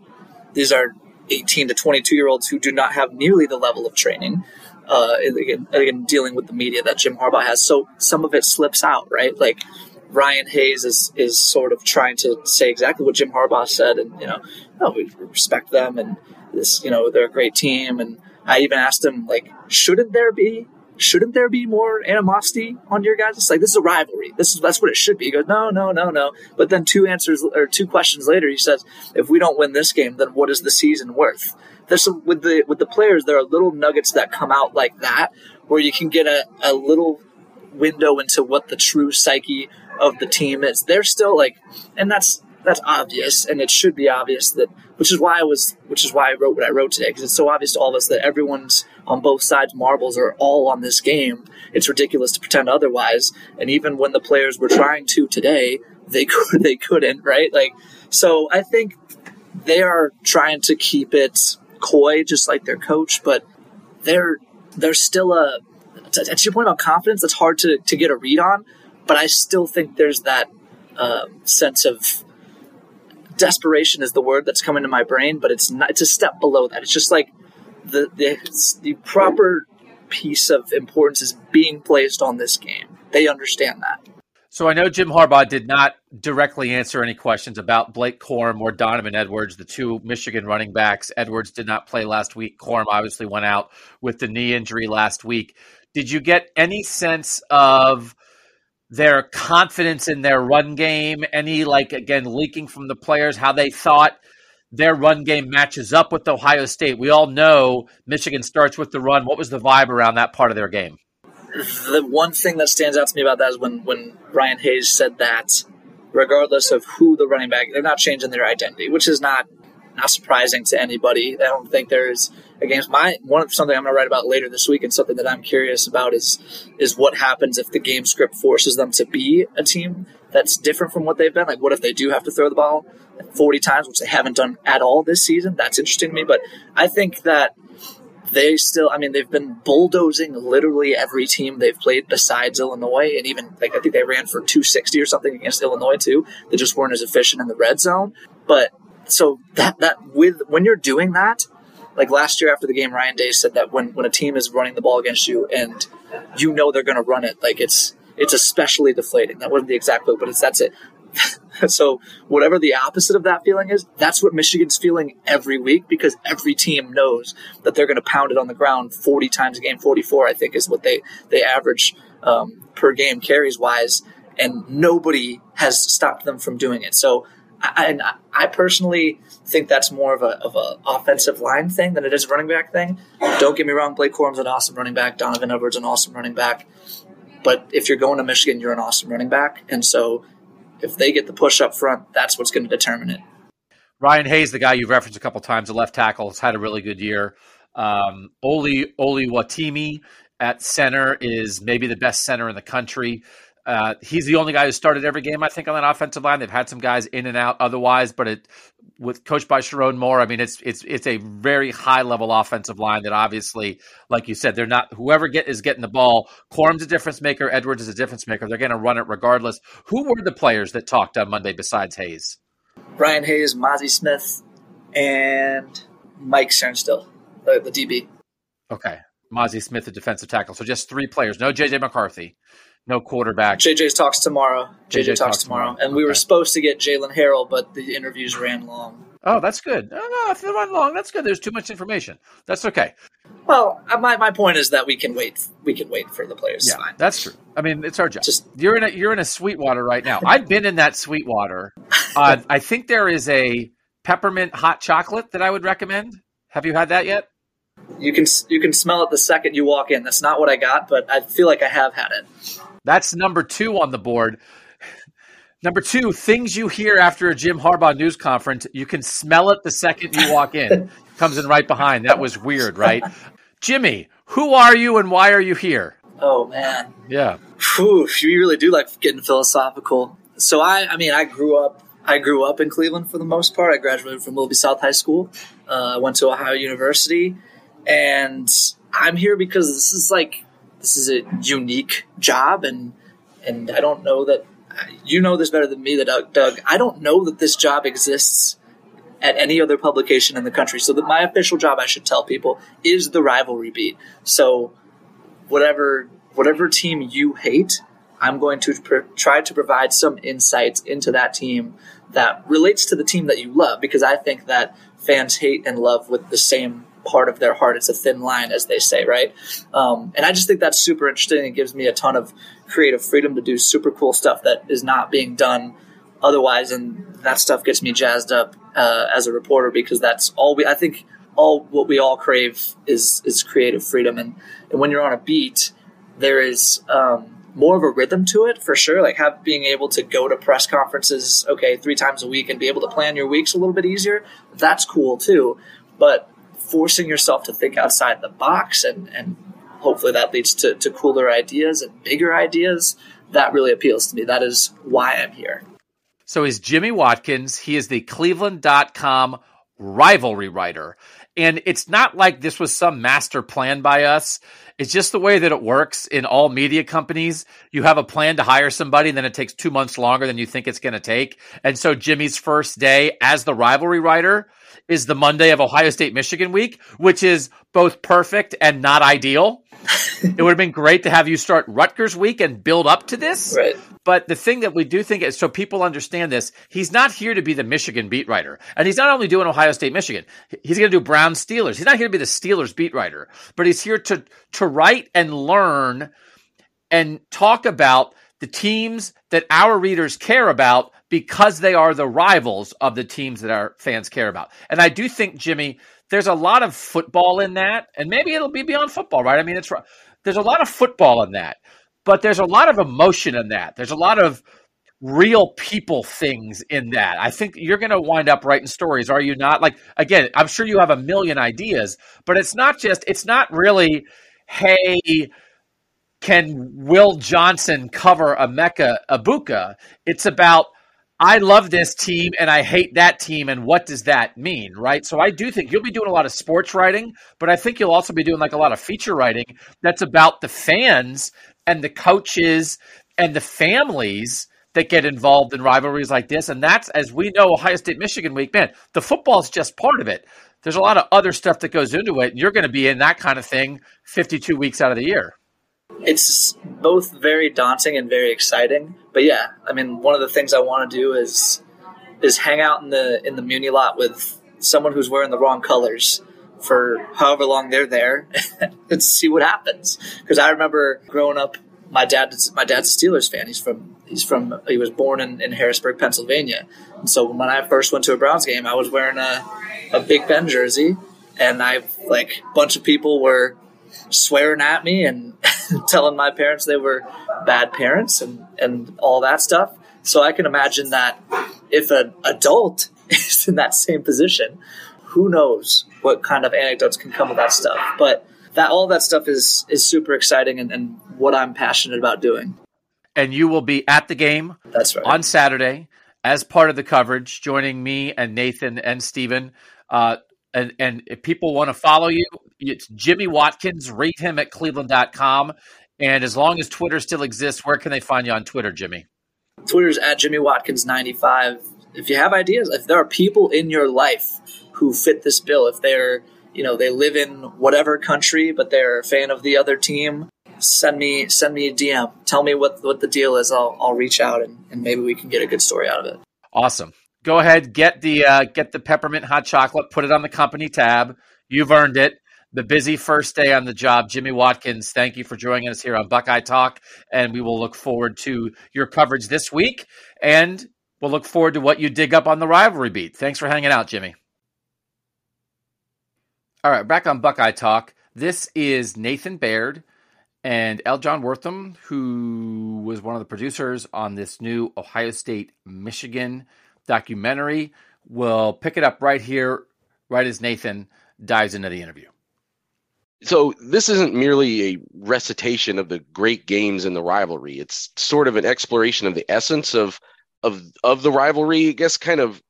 these are 18 to 22 year olds who do not have nearly the level of training. Uh, again, again, dealing with the media that Jim Harbaugh has, so some of it slips out, right? Like Ryan Hayes is is sort of trying to say exactly what Jim Harbaugh said, and you know, oh, we respect them, and this, you know, they're a great team, and I even asked him like, shouldn't there be shouldn't there be more animosity on your guys? It's like this is a rivalry. This is that's what it should be. He goes, no, no, no, no. But then two answers or two questions later, he says, if we don't win this game, then what is the season worth? There's some with the with the players. There are little nuggets that come out like that where you can get a, a little window into what the true psyche of the team is. They're still like, and that's that's obvious, and it should be obvious that, which is why I was, which is why I wrote what I wrote today, because it's so obvious to all of us that everyone's on both sides. Marbles are all on this game. It's ridiculous to pretend otherwise. And even when the players were trying to today, they could, they couldn't, right? Like, so I think they are trying to keep it coy, just like their coach, but they're they're still a. To your point about confidence, that's hard to to get a read on, but I still think there's that uh, sense of desperation is the word that's coming to my brain, but it's not. It's a step below that. It's just like the the the proper piece of importance is being placed on this game. They understand that.
So I know Jim Harbaugh did not directly answer any questions about Blake Corum or Donovan Edwards, the two Michigan running backs. Edwards did not play last week. Corum obviously went out with the knee injury last week. Did you get any sense of their confidence in their run game? Any, like, again, leaking from the players, how they thought their run game matches up with Ohio State? We all know Michigan starts with the run. What was the vibe around that part of their game?
the one thing that stands out to me about that is when when Ryan Hayes said that, regardless of who the running back, they're not changing their identity, which is not not surprising to anybody. I don't think there's against my one something I'm going to write about later this week, and something that I'm curious about is is what happens if the game script forces them to be a team that's different from what they've been. Like, what if they do have to throw the ball 40 times, which they haven't done at all this season? That's interesting to me. But I think that they still, I mean, they've been bulldozing literally every team they've played besides Illinois, and even like I think they ran for 260 or something against Illinois too. They just weren't as efficient in the red zone. But so that that with when you're doing that, like last year after the game, Ryan Day said that when when a team is running the ball against you and you know they're going to run it, like it's it's especially deflating. That wasn't the exact quote, but it's that's it. so whatever the opposite of that feeling is, that's what Michigan's feeling every week because every team knows that they're going to pound it on the ground 40 times a game. 44, I think, is what they they average um, per game carries wise, and nobody has stopped them from doing it. So. I, and I personally think that's more of a of a offensive line thing than it is a running back thing. Don't get me wrong, Blake Corum's an awesome running back. Donovan Edwards an awesome running back. But if you're going to Michigan, you're an awesome running back, and so if they get the push up front, that's what's going to determine it.
Ryan Hayes, the guy you've referenced a couple times, the left tackle, has had a really good year. Um, Olu Oluwatimi at center is maybe the best center in the country. Uh, he's the only guy who started every game, I think, on that offensive line. They've had some guys in and out otherwise, but it with coached by Sherrone Moore, I mean, it's it's it's a very high level offensive line that obviously, like you said, they're not whoever get is getting the ball. Corum's a difference maker. Edwards is a difference maker. They're going to run it regardless. Who were the players that talked on Monday besides Hayes?
Brian Hayes, Mazi Smith, and Mike Sainristil, the, the DB.
Okay, Mazi Smith, the defensive tackle. So just three players. No JJ McCarthy. No quarterback.
JJ talks tomorrow. JJ, JJ talks, talks, tomorrow. tomorrow. And we were supposed to get Jaylen Harrell, but the interviews ran long.
Oh, that's good. No, no, if they run long, that's good. There's too much information. That's okay.
Well, uh, my, my point is that we can wait. We can wait for the players.
Yeah, that's true. I mean, it's our job. Just you're in a you're in a Sweetwater right now. I've been in that Sweetwater. Uh, I think there is a peppermint hot chocolate that I would recommend. Have you had that yet?
You can you can smell it the second you walk in. That's not what I got, but I feel like I have had it.
That's number two on the board. Number two, things you hear after a Jim Harbaugh news conference. You can smell it the second you walk in. Comes in right behind. That was weird, right? Jimmy, who are you and why are you here?
Oh man.
Yeah.
Whew, you really do like getting philosophical. So I, I mean, I grew up. I grew up in Cleveland for the most part. I graduated from Willoughby South High School. Uh, went to Ohio University, and I'm here because this is like this is a unique job, and and I don't know that you know this better than me, that Doug, Doug. I don't know that this job exists at any other publication in the country. So that my official job, I should tell people, is the rivalry beat. So whatever whatever team you hate, I'm going to pr- try to provide some insights into that team that relates to the team that you love, because I think that fans hate and love with the same part of their heart. It's a thin line, as they say, right? Um, and I just think that's super interesting. It gives me a ton of creative freedom to do super cool stuff that is not being done otherwise, and that stuff gets me jazzed up uh, as a reporter because that's all we. I think all what we all crave is is creative freedom, and and when you're on a beat, there is. Um, more of a rhythm to it for sure. Like have being able to go to press conferences, okay, three times a week and be able to plan your weeks a little bit easier. That's cool too. But forcing yourself to think outside the box and, and hopefully that leads to, to cooler ideas and bigger ideas. That really appeals to me. That is why I'm here.
So he's Jimmy Watkins. He is the Cleveland.com rivalry writer. And it's not like this was some master plan by us. It's just the way that it works in all media companies. You have a plan to hire somebody, and then it takes two months longer than you think it's going to take. And so Jimmy's first day as the rivalry writer is the Monday of Ohio State Michigan week, which is both perfect and not ideal. it would have been great to have you start Rutgers week and build up to this.
Right.
But the thing that we do think is so people understand this, he's not here to be the Michigan beat writer. And he's not only doing Ohio State, Michigan, he's going to do Brown Steelers. He's not here to be the Steelers beat writer, but he's here to, to write and learn and talk about the teams that our readers care about because they are the rivals of the teams that our fans care about. And I do think, Jimmy, there's a lot of football in that, and maybe it'll be beyond football, right? I mean, it's there's a lot of football in that, but there's a lot of emotion in that. There's a lot of real people things in that. I think you're going to wind up writing stories, are you not? Like again, I'm sure you have a million ideas, but it's not just it's not really hey can Will Johnson cover Emeka Egbuka? It's about I love this team and I hate that team, and what does that mean, right? So I do think you'll be doing a lot of sports writing, but I think you'll also be doing like a lot of feature writing that's about the fans and the coaches and the families that get involved in rivalries like this. And that's, as we know, Ohio State Michigan week, man, the football is just part of it. There's a lot of other stuff that goes into it, and you're going to be in that kind of thing 52 weeks out of the year
it's both very daunting and very exciting. But yeah, I mean, one of the things I want to do is is hang out in the in the Muni lot with someone who's wearing the wrong colors for however long they're there and see what happens. Because I remember growing up, my dad my dad's a Steelers fan. He's from he's from he was born in, in Harrisburg, Pennsylvania. And so when I first went to a Browns game, I was wearing a a Big Ben jersey, and I like a bunch of people were swearing at me and telling my parents they were bad parents and, and all that stuff. So I can imagine that if an adult is in that same position, who knows what kind of anecdotes can come of that stuff. But that all that stuff is is super exciting and, and what I'm passionate about doing.
And you will be at the game
That's right.
on Saturday as part of the coverage, joining me and Nathan and Stephen. Uh, and, and if people want to follow you, it's Jimmy Watkins. Rate him at cleveland.com. And as long as Twitter still exists, where can they find you on Twitter, Jimmy?
Twitter's at Jimmy Watkins95. If you have ideas, if there are people in your life who fit this bill, if they're, you know, they live in whatever country, but they're a fan of the other team, send me send me a DM. Tell me what what the deal is. I'll I'll reach out and, and maybe we can get a good story out of it.
Awesome. Go ahead, get the uh, get the peppermint hot chocolate, put it on the company tab. You've earned it the busy first day on the job. Jimmy Watkins, thank you for joining us here on Buckeye Talk, and we will look forward to your coverage this week, and we'll look forward to what you dig up on the rivalry beat. Thanks for hanging out, Jimmy. All right, back on Buckeye Talk. This is Nathan Baird and L. Jon Wertheim, who was one of the producers on this new Ohio State Michigan documentary. We'll pick it up right here, right as Nathan dives into the interview
so this isn't merely a recitation of the great games in the rivalry. It's sort of an exploration of the essence of of of the rivalry. I guess kind of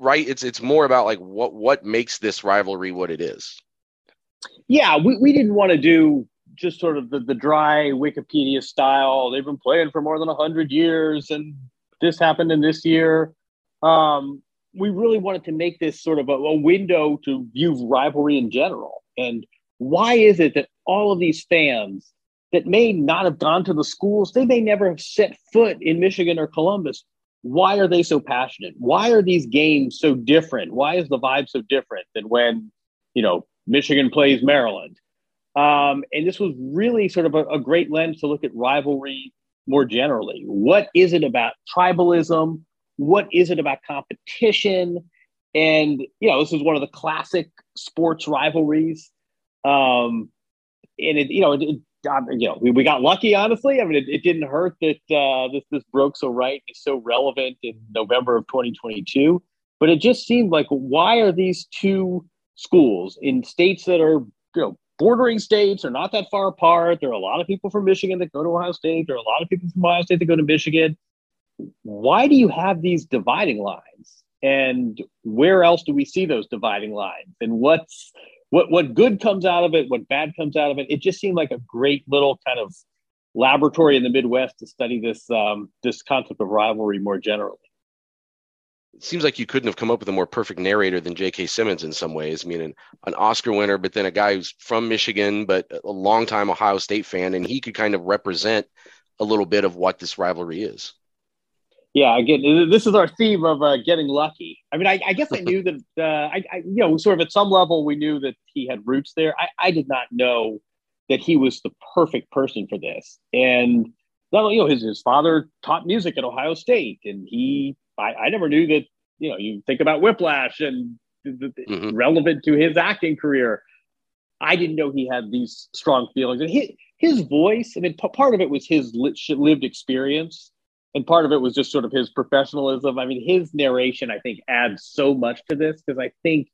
right. It's it's more about like what what makes this rivalry what it is.
Yeah, we, we didn't want to do just sort of the, the dry Wikipedia style. They've been playing for more than hundred years, and this happened in this year. Um, we really wanted to make this sort of a, a window to view rivalry in general and why is it that all of these fans that may not have gone to the schools, they may never have set foot in Michigan or Columbus, why are they so passionate? Why are these games so different? Why is the vibe so different than when, you know, Michigan plays Maryland? Um, and this was really sort of a, a great lens to look at rivalry more generally. What is it about tribalism? What is it about competition? And, you know, this is one of the classic sports rivalries um, and it, you know, it, it, you know, we, we got lucky, honestly. I mean, it, it didn't hurt that uh, this this broke so right, it's so relevant in November of 2022. But it just seemed like, why are these two schools in states that are, you know, bordering states are not that far apart? There are a lot of people from Michigan that go to Ohio State. There are a lot of people from Ohio State that go to Michigan. Why do you have these dividing lines? And where else do we see those dividing lines? And what's what what good comes out of it, what bad comes out of it. It just seemed like a great little kind of laboratory in the Midwest to study this um, this concept of rivalry more generally.
It seems like you couldn't have come up with a more perfect narrator than J.K. Simmons in some ways. I mean, an, an Oscar winner, but then a guy who's from Michigan, but a longtime Ohio State fan, and he could kind of represent a little bit of what this rivalry is.
Yeah, again, this is our theme of uh, getting lucky. I mean, I, I guess I knew that, uh, I, I, you know, sort of at some level, we knew that he had roots there. I, I did not know that he was the perfect person for this. And not only, you know, his, his father taught music at Ohio State, and he, I, I never knew that, you know, you think about Whiplash and mm-hmm. relevant to his acting career. I didn't know he had these strong feelings. And his, his voice, I mean, p- part of it was his lived experience and part of it was just sort of his professionalism. I mean, his narration, I think, adds so much to this because I think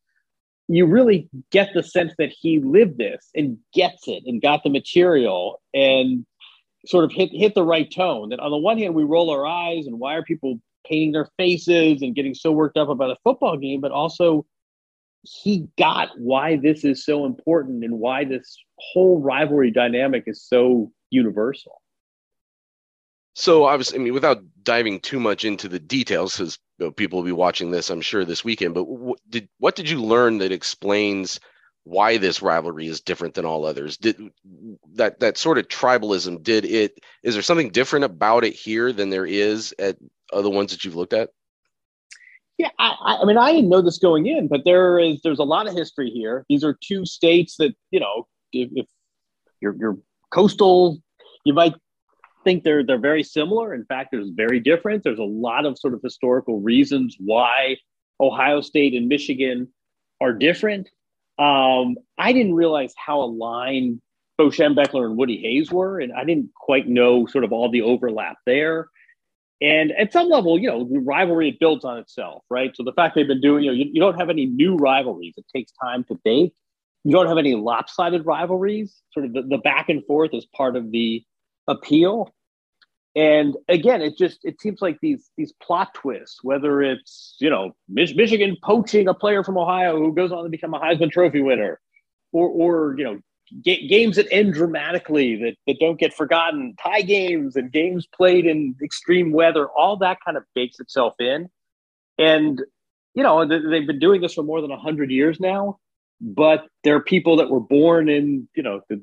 you really get the sense that he lived this and gets it and got the material and sort of hit hit the right tone. That on the one hand, we roll our eyes and why are people painting their faces and getting so worked up about a football game, but also he got why this is so important and why this whole rivalry dynamic is so universal.
So obviously, I mean, without diving too much into the details, because you know, people will be watching this, I'm sure, this weekend. But what did what did you learn that explains why this rivalry is different than all others? Did that that sort of tribalism? Did it? Is there something different about it here than there is at other ones that you've looked at?
Yeah, I, I mean, I didn't know this going in, but there is there's a lot of history here. These are two states that you know, if, if you're, you're coastal, you might think they're they're very similar. In fact, there's very different. There's a lot of sort of historical reasons why Ohio State and Michigan are different. Um, I didn't realize how aligned Bo Schembechler and Woody Hayes were, and I didn't quite know sort of all the overlap there. And at some level, you know, the rivalry builds on itself, right? So the fact they've been doing, you know, you, you don't have any new rivalries. It takes time to bake. You don't have any lopsided rivalries. Sort of the, the back and forth is part of the appeal. And again, it just it seems like these these plot twists, whether it's you know Mich- Michigan poaching a player from Ohio who goes on to become a Heisman Trophy winner, or or you know ga- games that end dramatically that that don't get forgotten, tie games and games played in extreme weather, all that kind of bakes itself in. And you know they've been doing this for more than hundred years now, but there are people that were born in you know the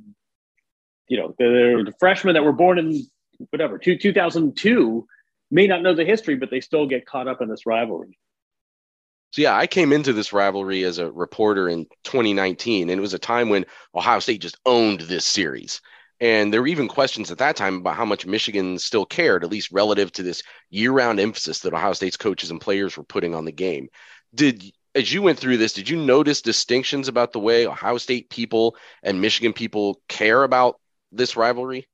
you know the, the freshmen that were born in whatever, two, 2002 may not know the history, but they still get caught up in this rivalry.
So yeah, I came into this rivalry as a reporter in 2019, and it was a time when Ohio State just owned this series. And there were even questions at that time about how much Michigan still cared, at least relative to this year-round emphasis that Ohio State's coaches and players were putting on the game. Did as you went through this, did you notice distinctions about the way Ohio State people and Michigan people care about this rivalry?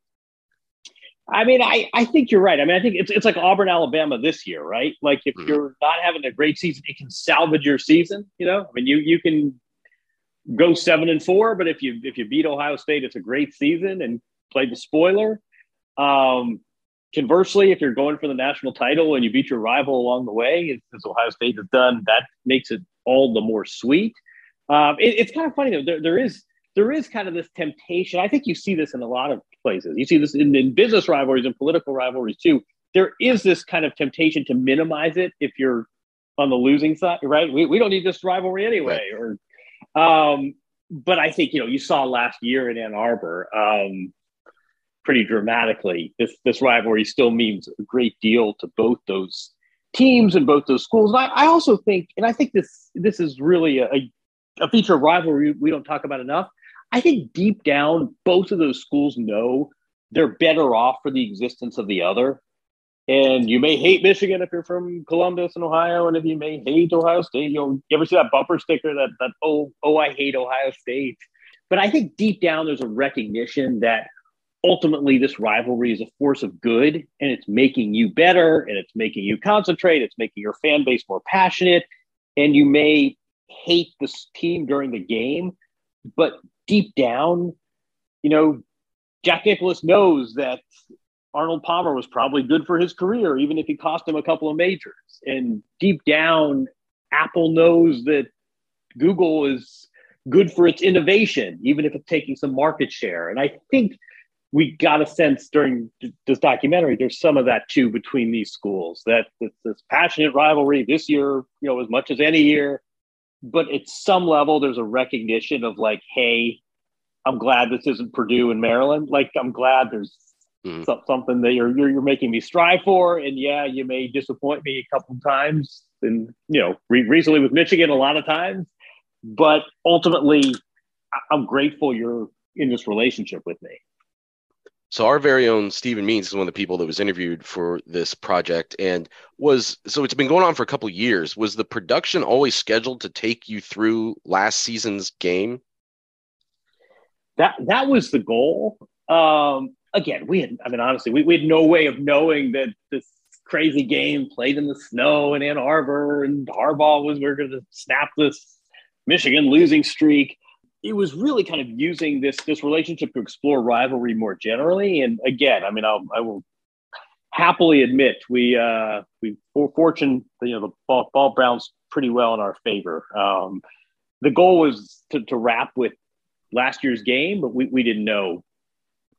I mean, I, I think you're right. I mean, I think it's it's like Auburn, Alabama this year, right? Like if mm-hmm. you're not having a great season, it can salvage your season. You know, I mean, you you can go seven and four, but if you if you beat Ohio State, it's a great season and play the spoiler. Um, conversely, if you're going for the national title and you beat your rival along the way, as Ohio State has done, that makes it all the more sweet. Um, it, it's kind of funny though. There, there is there is kind of this temptation. I think you see this in a lot of places. You see this in, in business rivalries and political rivalries too. There is this kind of temptation to minimize it if you're on the losing side, right? We, we don't need this rivalry anyway. Right. Or, um, but I think you know you saw last year in Ann Arbor um, pretty dramatically. This this rivalry still means a great deal to both those teams and both those schools. And I, I also think, and I think this this is really a, a feature of rivalry we don't talk about enough. I think deep down, both of those schools know they're better off for the existence of the other. And you may hate Michigan if you're from Columbus and Ohio, and if you may hate Ohio State, you know, you ever see that bumper sticker that that oh oh I hate Ohio State. But I think deep down there's a recognition that ultimately this rivalry is a force of good and it's making you better and it's making you concentrate, it's making your fan base more passionate. And you may hate this team during the game, but deep down, you know, Jack Nicklaus knows that Arnold Palmer was probably good for his career, even if he cost him a couple of majors. And deep down, Apple knows that Google is good for its innovation, even if it's taking some market share. And I think we got a sense during this documentary, there's some of that too between these schools, that it's this passionate rivalry this year, you know, as much as any year but at some level there's a recognition of like hey i'm glad this isn't purdue in maryland like i'm glad there's mm-hmm. something that you're, you're, you're making me strive for. And yeah, you may disappoint me a couple times, and you know, re- recently with Michigan, a lot of times. But ultimately, I'm grateful you're in this relationship with me.
So our very own Stephen Means is one of the people that was interviewed for this project and was so it's been going on for a couple years. Was the production always scheduled to take you through last season's game?
That that was the goal. Um, again, we had I mean honestly, we, we had no way of knowing that this crazy game played in the snow in Ann Arbor and Harbaugh was we are gonna snap this Michigan losing streak it was really kind of using this this relationship to explore rivalry more generally. And again, I mean, I'll, I will happily admit we uh, we for fortune you know the ball, ball bounced pretty well in our favor. Um, the goal was to, to wrap with last year's game, but we, we didn't know.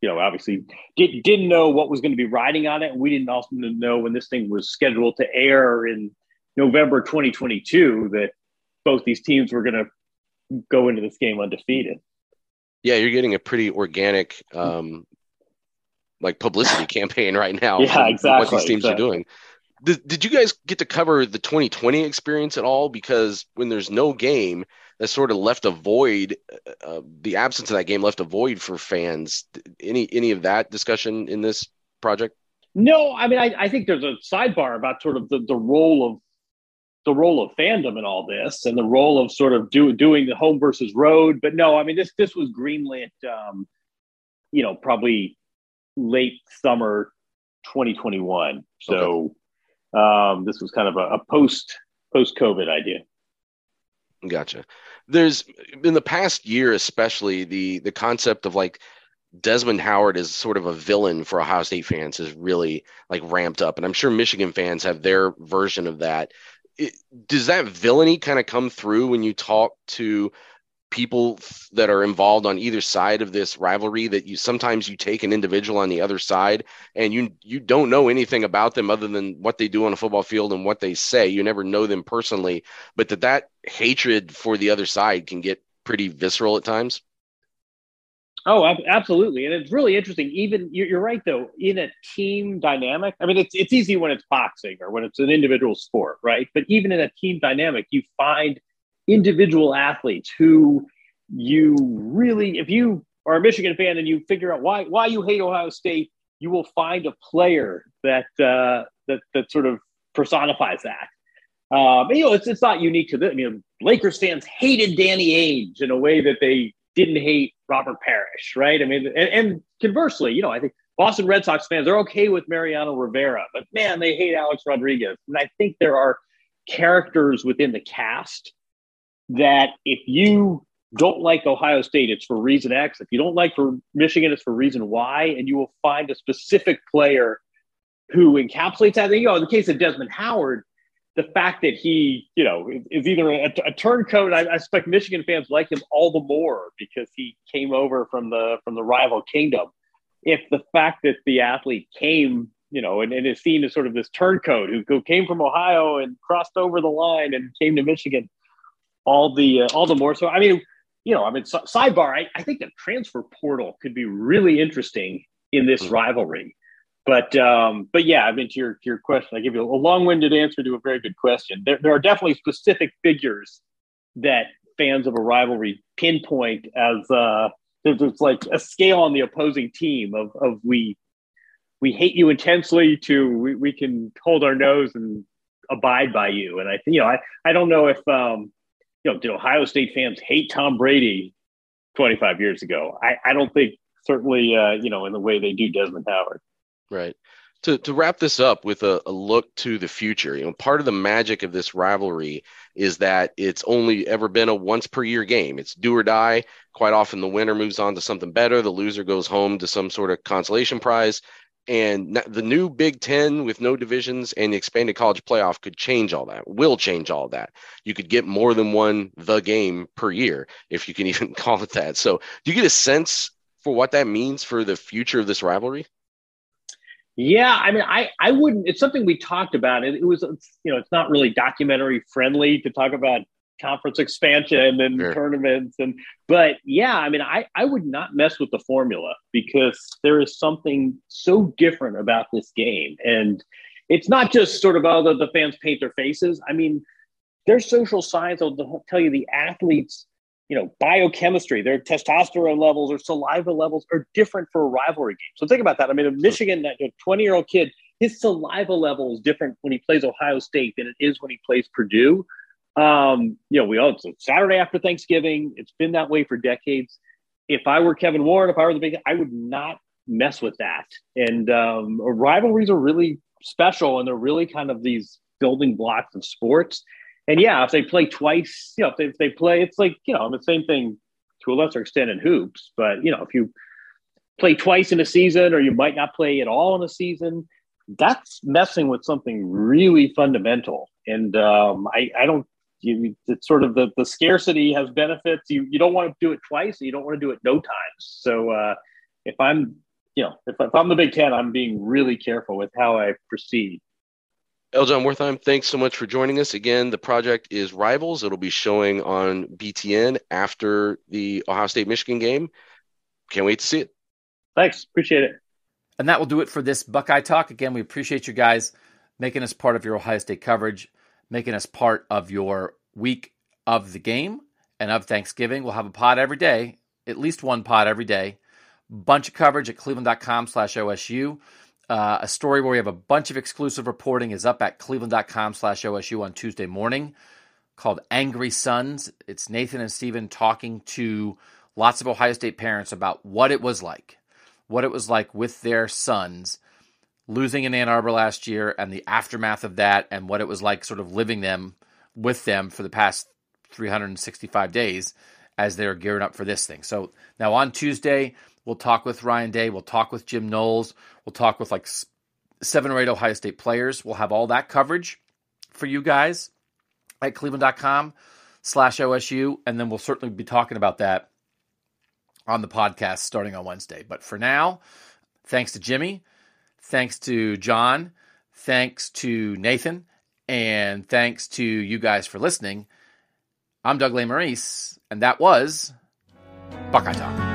You know, obviously, did, didn't know what was going to be riding on it. We didn't also know when this thing was scheduled to air in November 2022 that both these teams were going to go into this game undefeated.
Yeah, you're getting a pretty organic, um, like publicity campaign right now.
Yeah, exactly.
What these teams
exactly.
are doing. Did, did you guys get to cover the 2020 experience at all? Because when there's no game, that sort of left a void. Uh, uh, the absence of that game left a void for fans. Any any of that discussion in this project?
No, I mean, I, I think there's a sidebar about sort of the, the role of the role of fandom in all this and the role of sort of do, doing the home versus road. But no, I mean this this was greenlit, um, you know, probably late summer 2021. So okay. um, this was kind of a, a post post COVID idea.
Gotcha. There's in the past year, especially the the concept of like Desmond Howard is sort of a villain for Ohio State fans has really like ramped up, and I'm sure Michigan fans have their version of that it, does that villainy kind of come through when you talk to people that are involved on either side of this rivalry that you sometimes you take an individual on the other side and you you don't know anything about them other than what they do on a football field and what they say. You never know them personally but that that hatred for the other side can get pretty visceral at times
Oh, absolutely, and it's really interesting. Even you're right, though, in a team dynamic. I mean, it's it's easy when it's boxing or when it's an individual sport, right? But even in a team dynamic, you find individual athletes who you really, if you are a Michigan fan and you figure out why why you hate Ohio State, you will find a player that uh, that that sort of personifies that. Um, you know, it's it's not unique to this. I mean, Lakers fans hated Danny Ainge in a way that they didn't hate Robert Parish, right? I mean, and, and, conversely, you know, I think Boston Red Sox fans are okay with Mariano Rivera, but man, they hate Alex Rodriguez. And I think there are characters within the cast that if you don't like Ohio State, it's for reason X. If you don't like for Michigan, it's for reason Y, and you will find a specific player who encapsulates that. You know, in the case of Desmond Howard, the fact that he, you know, is either a, a turncoat. I, I suspect Michigan fans like him all the more because he came over from the from the rival kingdom. If the fact that the athlete came, you know, and, and is seen as sort of this turncoat who, who came from Ohio and crossed over the line and came to Michigan, all the uh, all the more so. I mean, you know, I mean, sidebar. I, I think the transfer portal could be really interesting in this mm-hmm. rivalry but um, but yeah, I mean to your to your question, I give you a long-winded answer to a very good question. There, there are definitely specific figures that fans of a rivalry pinpoint as uh, there's, like a scale on the opposing team of of we we hate you intensely to we, we can hold our nose and abide by you. And I you know I I don't know if um, you know did Ohio State fans hate Tom Brady 25 years ago? I I don't think certainly uh, you know in the way they do Desmond Howard.
Right. To, to wrap this up with a, a, look to the future, you know, part of the magic of this rivalry is that it's only ever been a once per year game. It's do or die. Quite often, the winner moves on to something better. The loser goes home to some sort of consolation prize. And the new Big Ten with no divisions and the expanded college playoff could change all that, will change all that. You could get more than one the game per year, if you can even call it that. So, do you get a sense for what that means for the future of this rivalry?
Yeah, I mean, I I wouldn't. It's something we talked about. It, it was, you know, it's not really documentary friendly to talk about conference expansion and
Sure.
tournaments and but yeah i mean I, I would not mess with the formula because there is something so different about this game and it's not just sort of all the, the fans paint their faces i mean their social science will tell you the athletes you know biochemistry their testosterone levels or saliva levels are different for a rivalry game so think about that i mean a michigan that 20 year old kid his saliva level is different when he plays ohio state than it is when he plays purdue um, you know, we all it's Saturday after Thanksgiving. It's been that way for decades. If I were Kevin Warren, if I were the big, I would not mess with that. And um, rivalries are really special, and they're really kind of these building blocks of sports. And yeah, if they play twice, you know, if they, if they play, it's like you know the same thing to a lesser extent in hoops. But you know, if you play twice in a season, or you might not play at all in a season, that's messing with something really fundamental. And um, I, I don't you it's sort of the the scarcity has benefits. You you don't want to do it twice. You don't want to do it no times. So uh, if I'm you know if, if I'm the Big Ten, I'm being really careful with how I proceed.
L. Jon Wertheim, thanks so much for joining us. Again, the project is Rivals. It'll be showing on BTN after the Ohio State Michigan game. Can't wait to see it.
Thanks. Appreciate it.
And that will do it for this Buckeye Talk. Again, we appreciate you guys making us part of your Ohio State coverage, making us part of your week of the game and of Thanksgiving. We'll have a pod every day, at least one pod every day. Bunch of coverage at cleveland.com slash OSU. Uh, a story where we have a bunch of exclusive reporting is up at cleveland.com slash OSU on Tuesday morning called Angry Sons. It's Nathan and Steven talking to lots of Ohio State parents about what it was like, what it was like with their sons losing in Ann Arbor last year and the aftermath of that and what it was like sort of living them with them for the past 365 days as they're gearing up for this thing. So now on Tuesday, we'll talk with Ryan Day, we'll talk with Jim Knowles, we'll talk with like seven or eight Ohio State players. We'll have all that coverage for you guys at cleveland.com slash OSU. And then we'll certainly be talking about that on the podcast starting on Wednesday. But for now, thanks to Jimmy, thanks to John, thanks to Nathan, and thanks to you guys for listening. I'm Doug Lesmerises, and that was Buckeye Talk.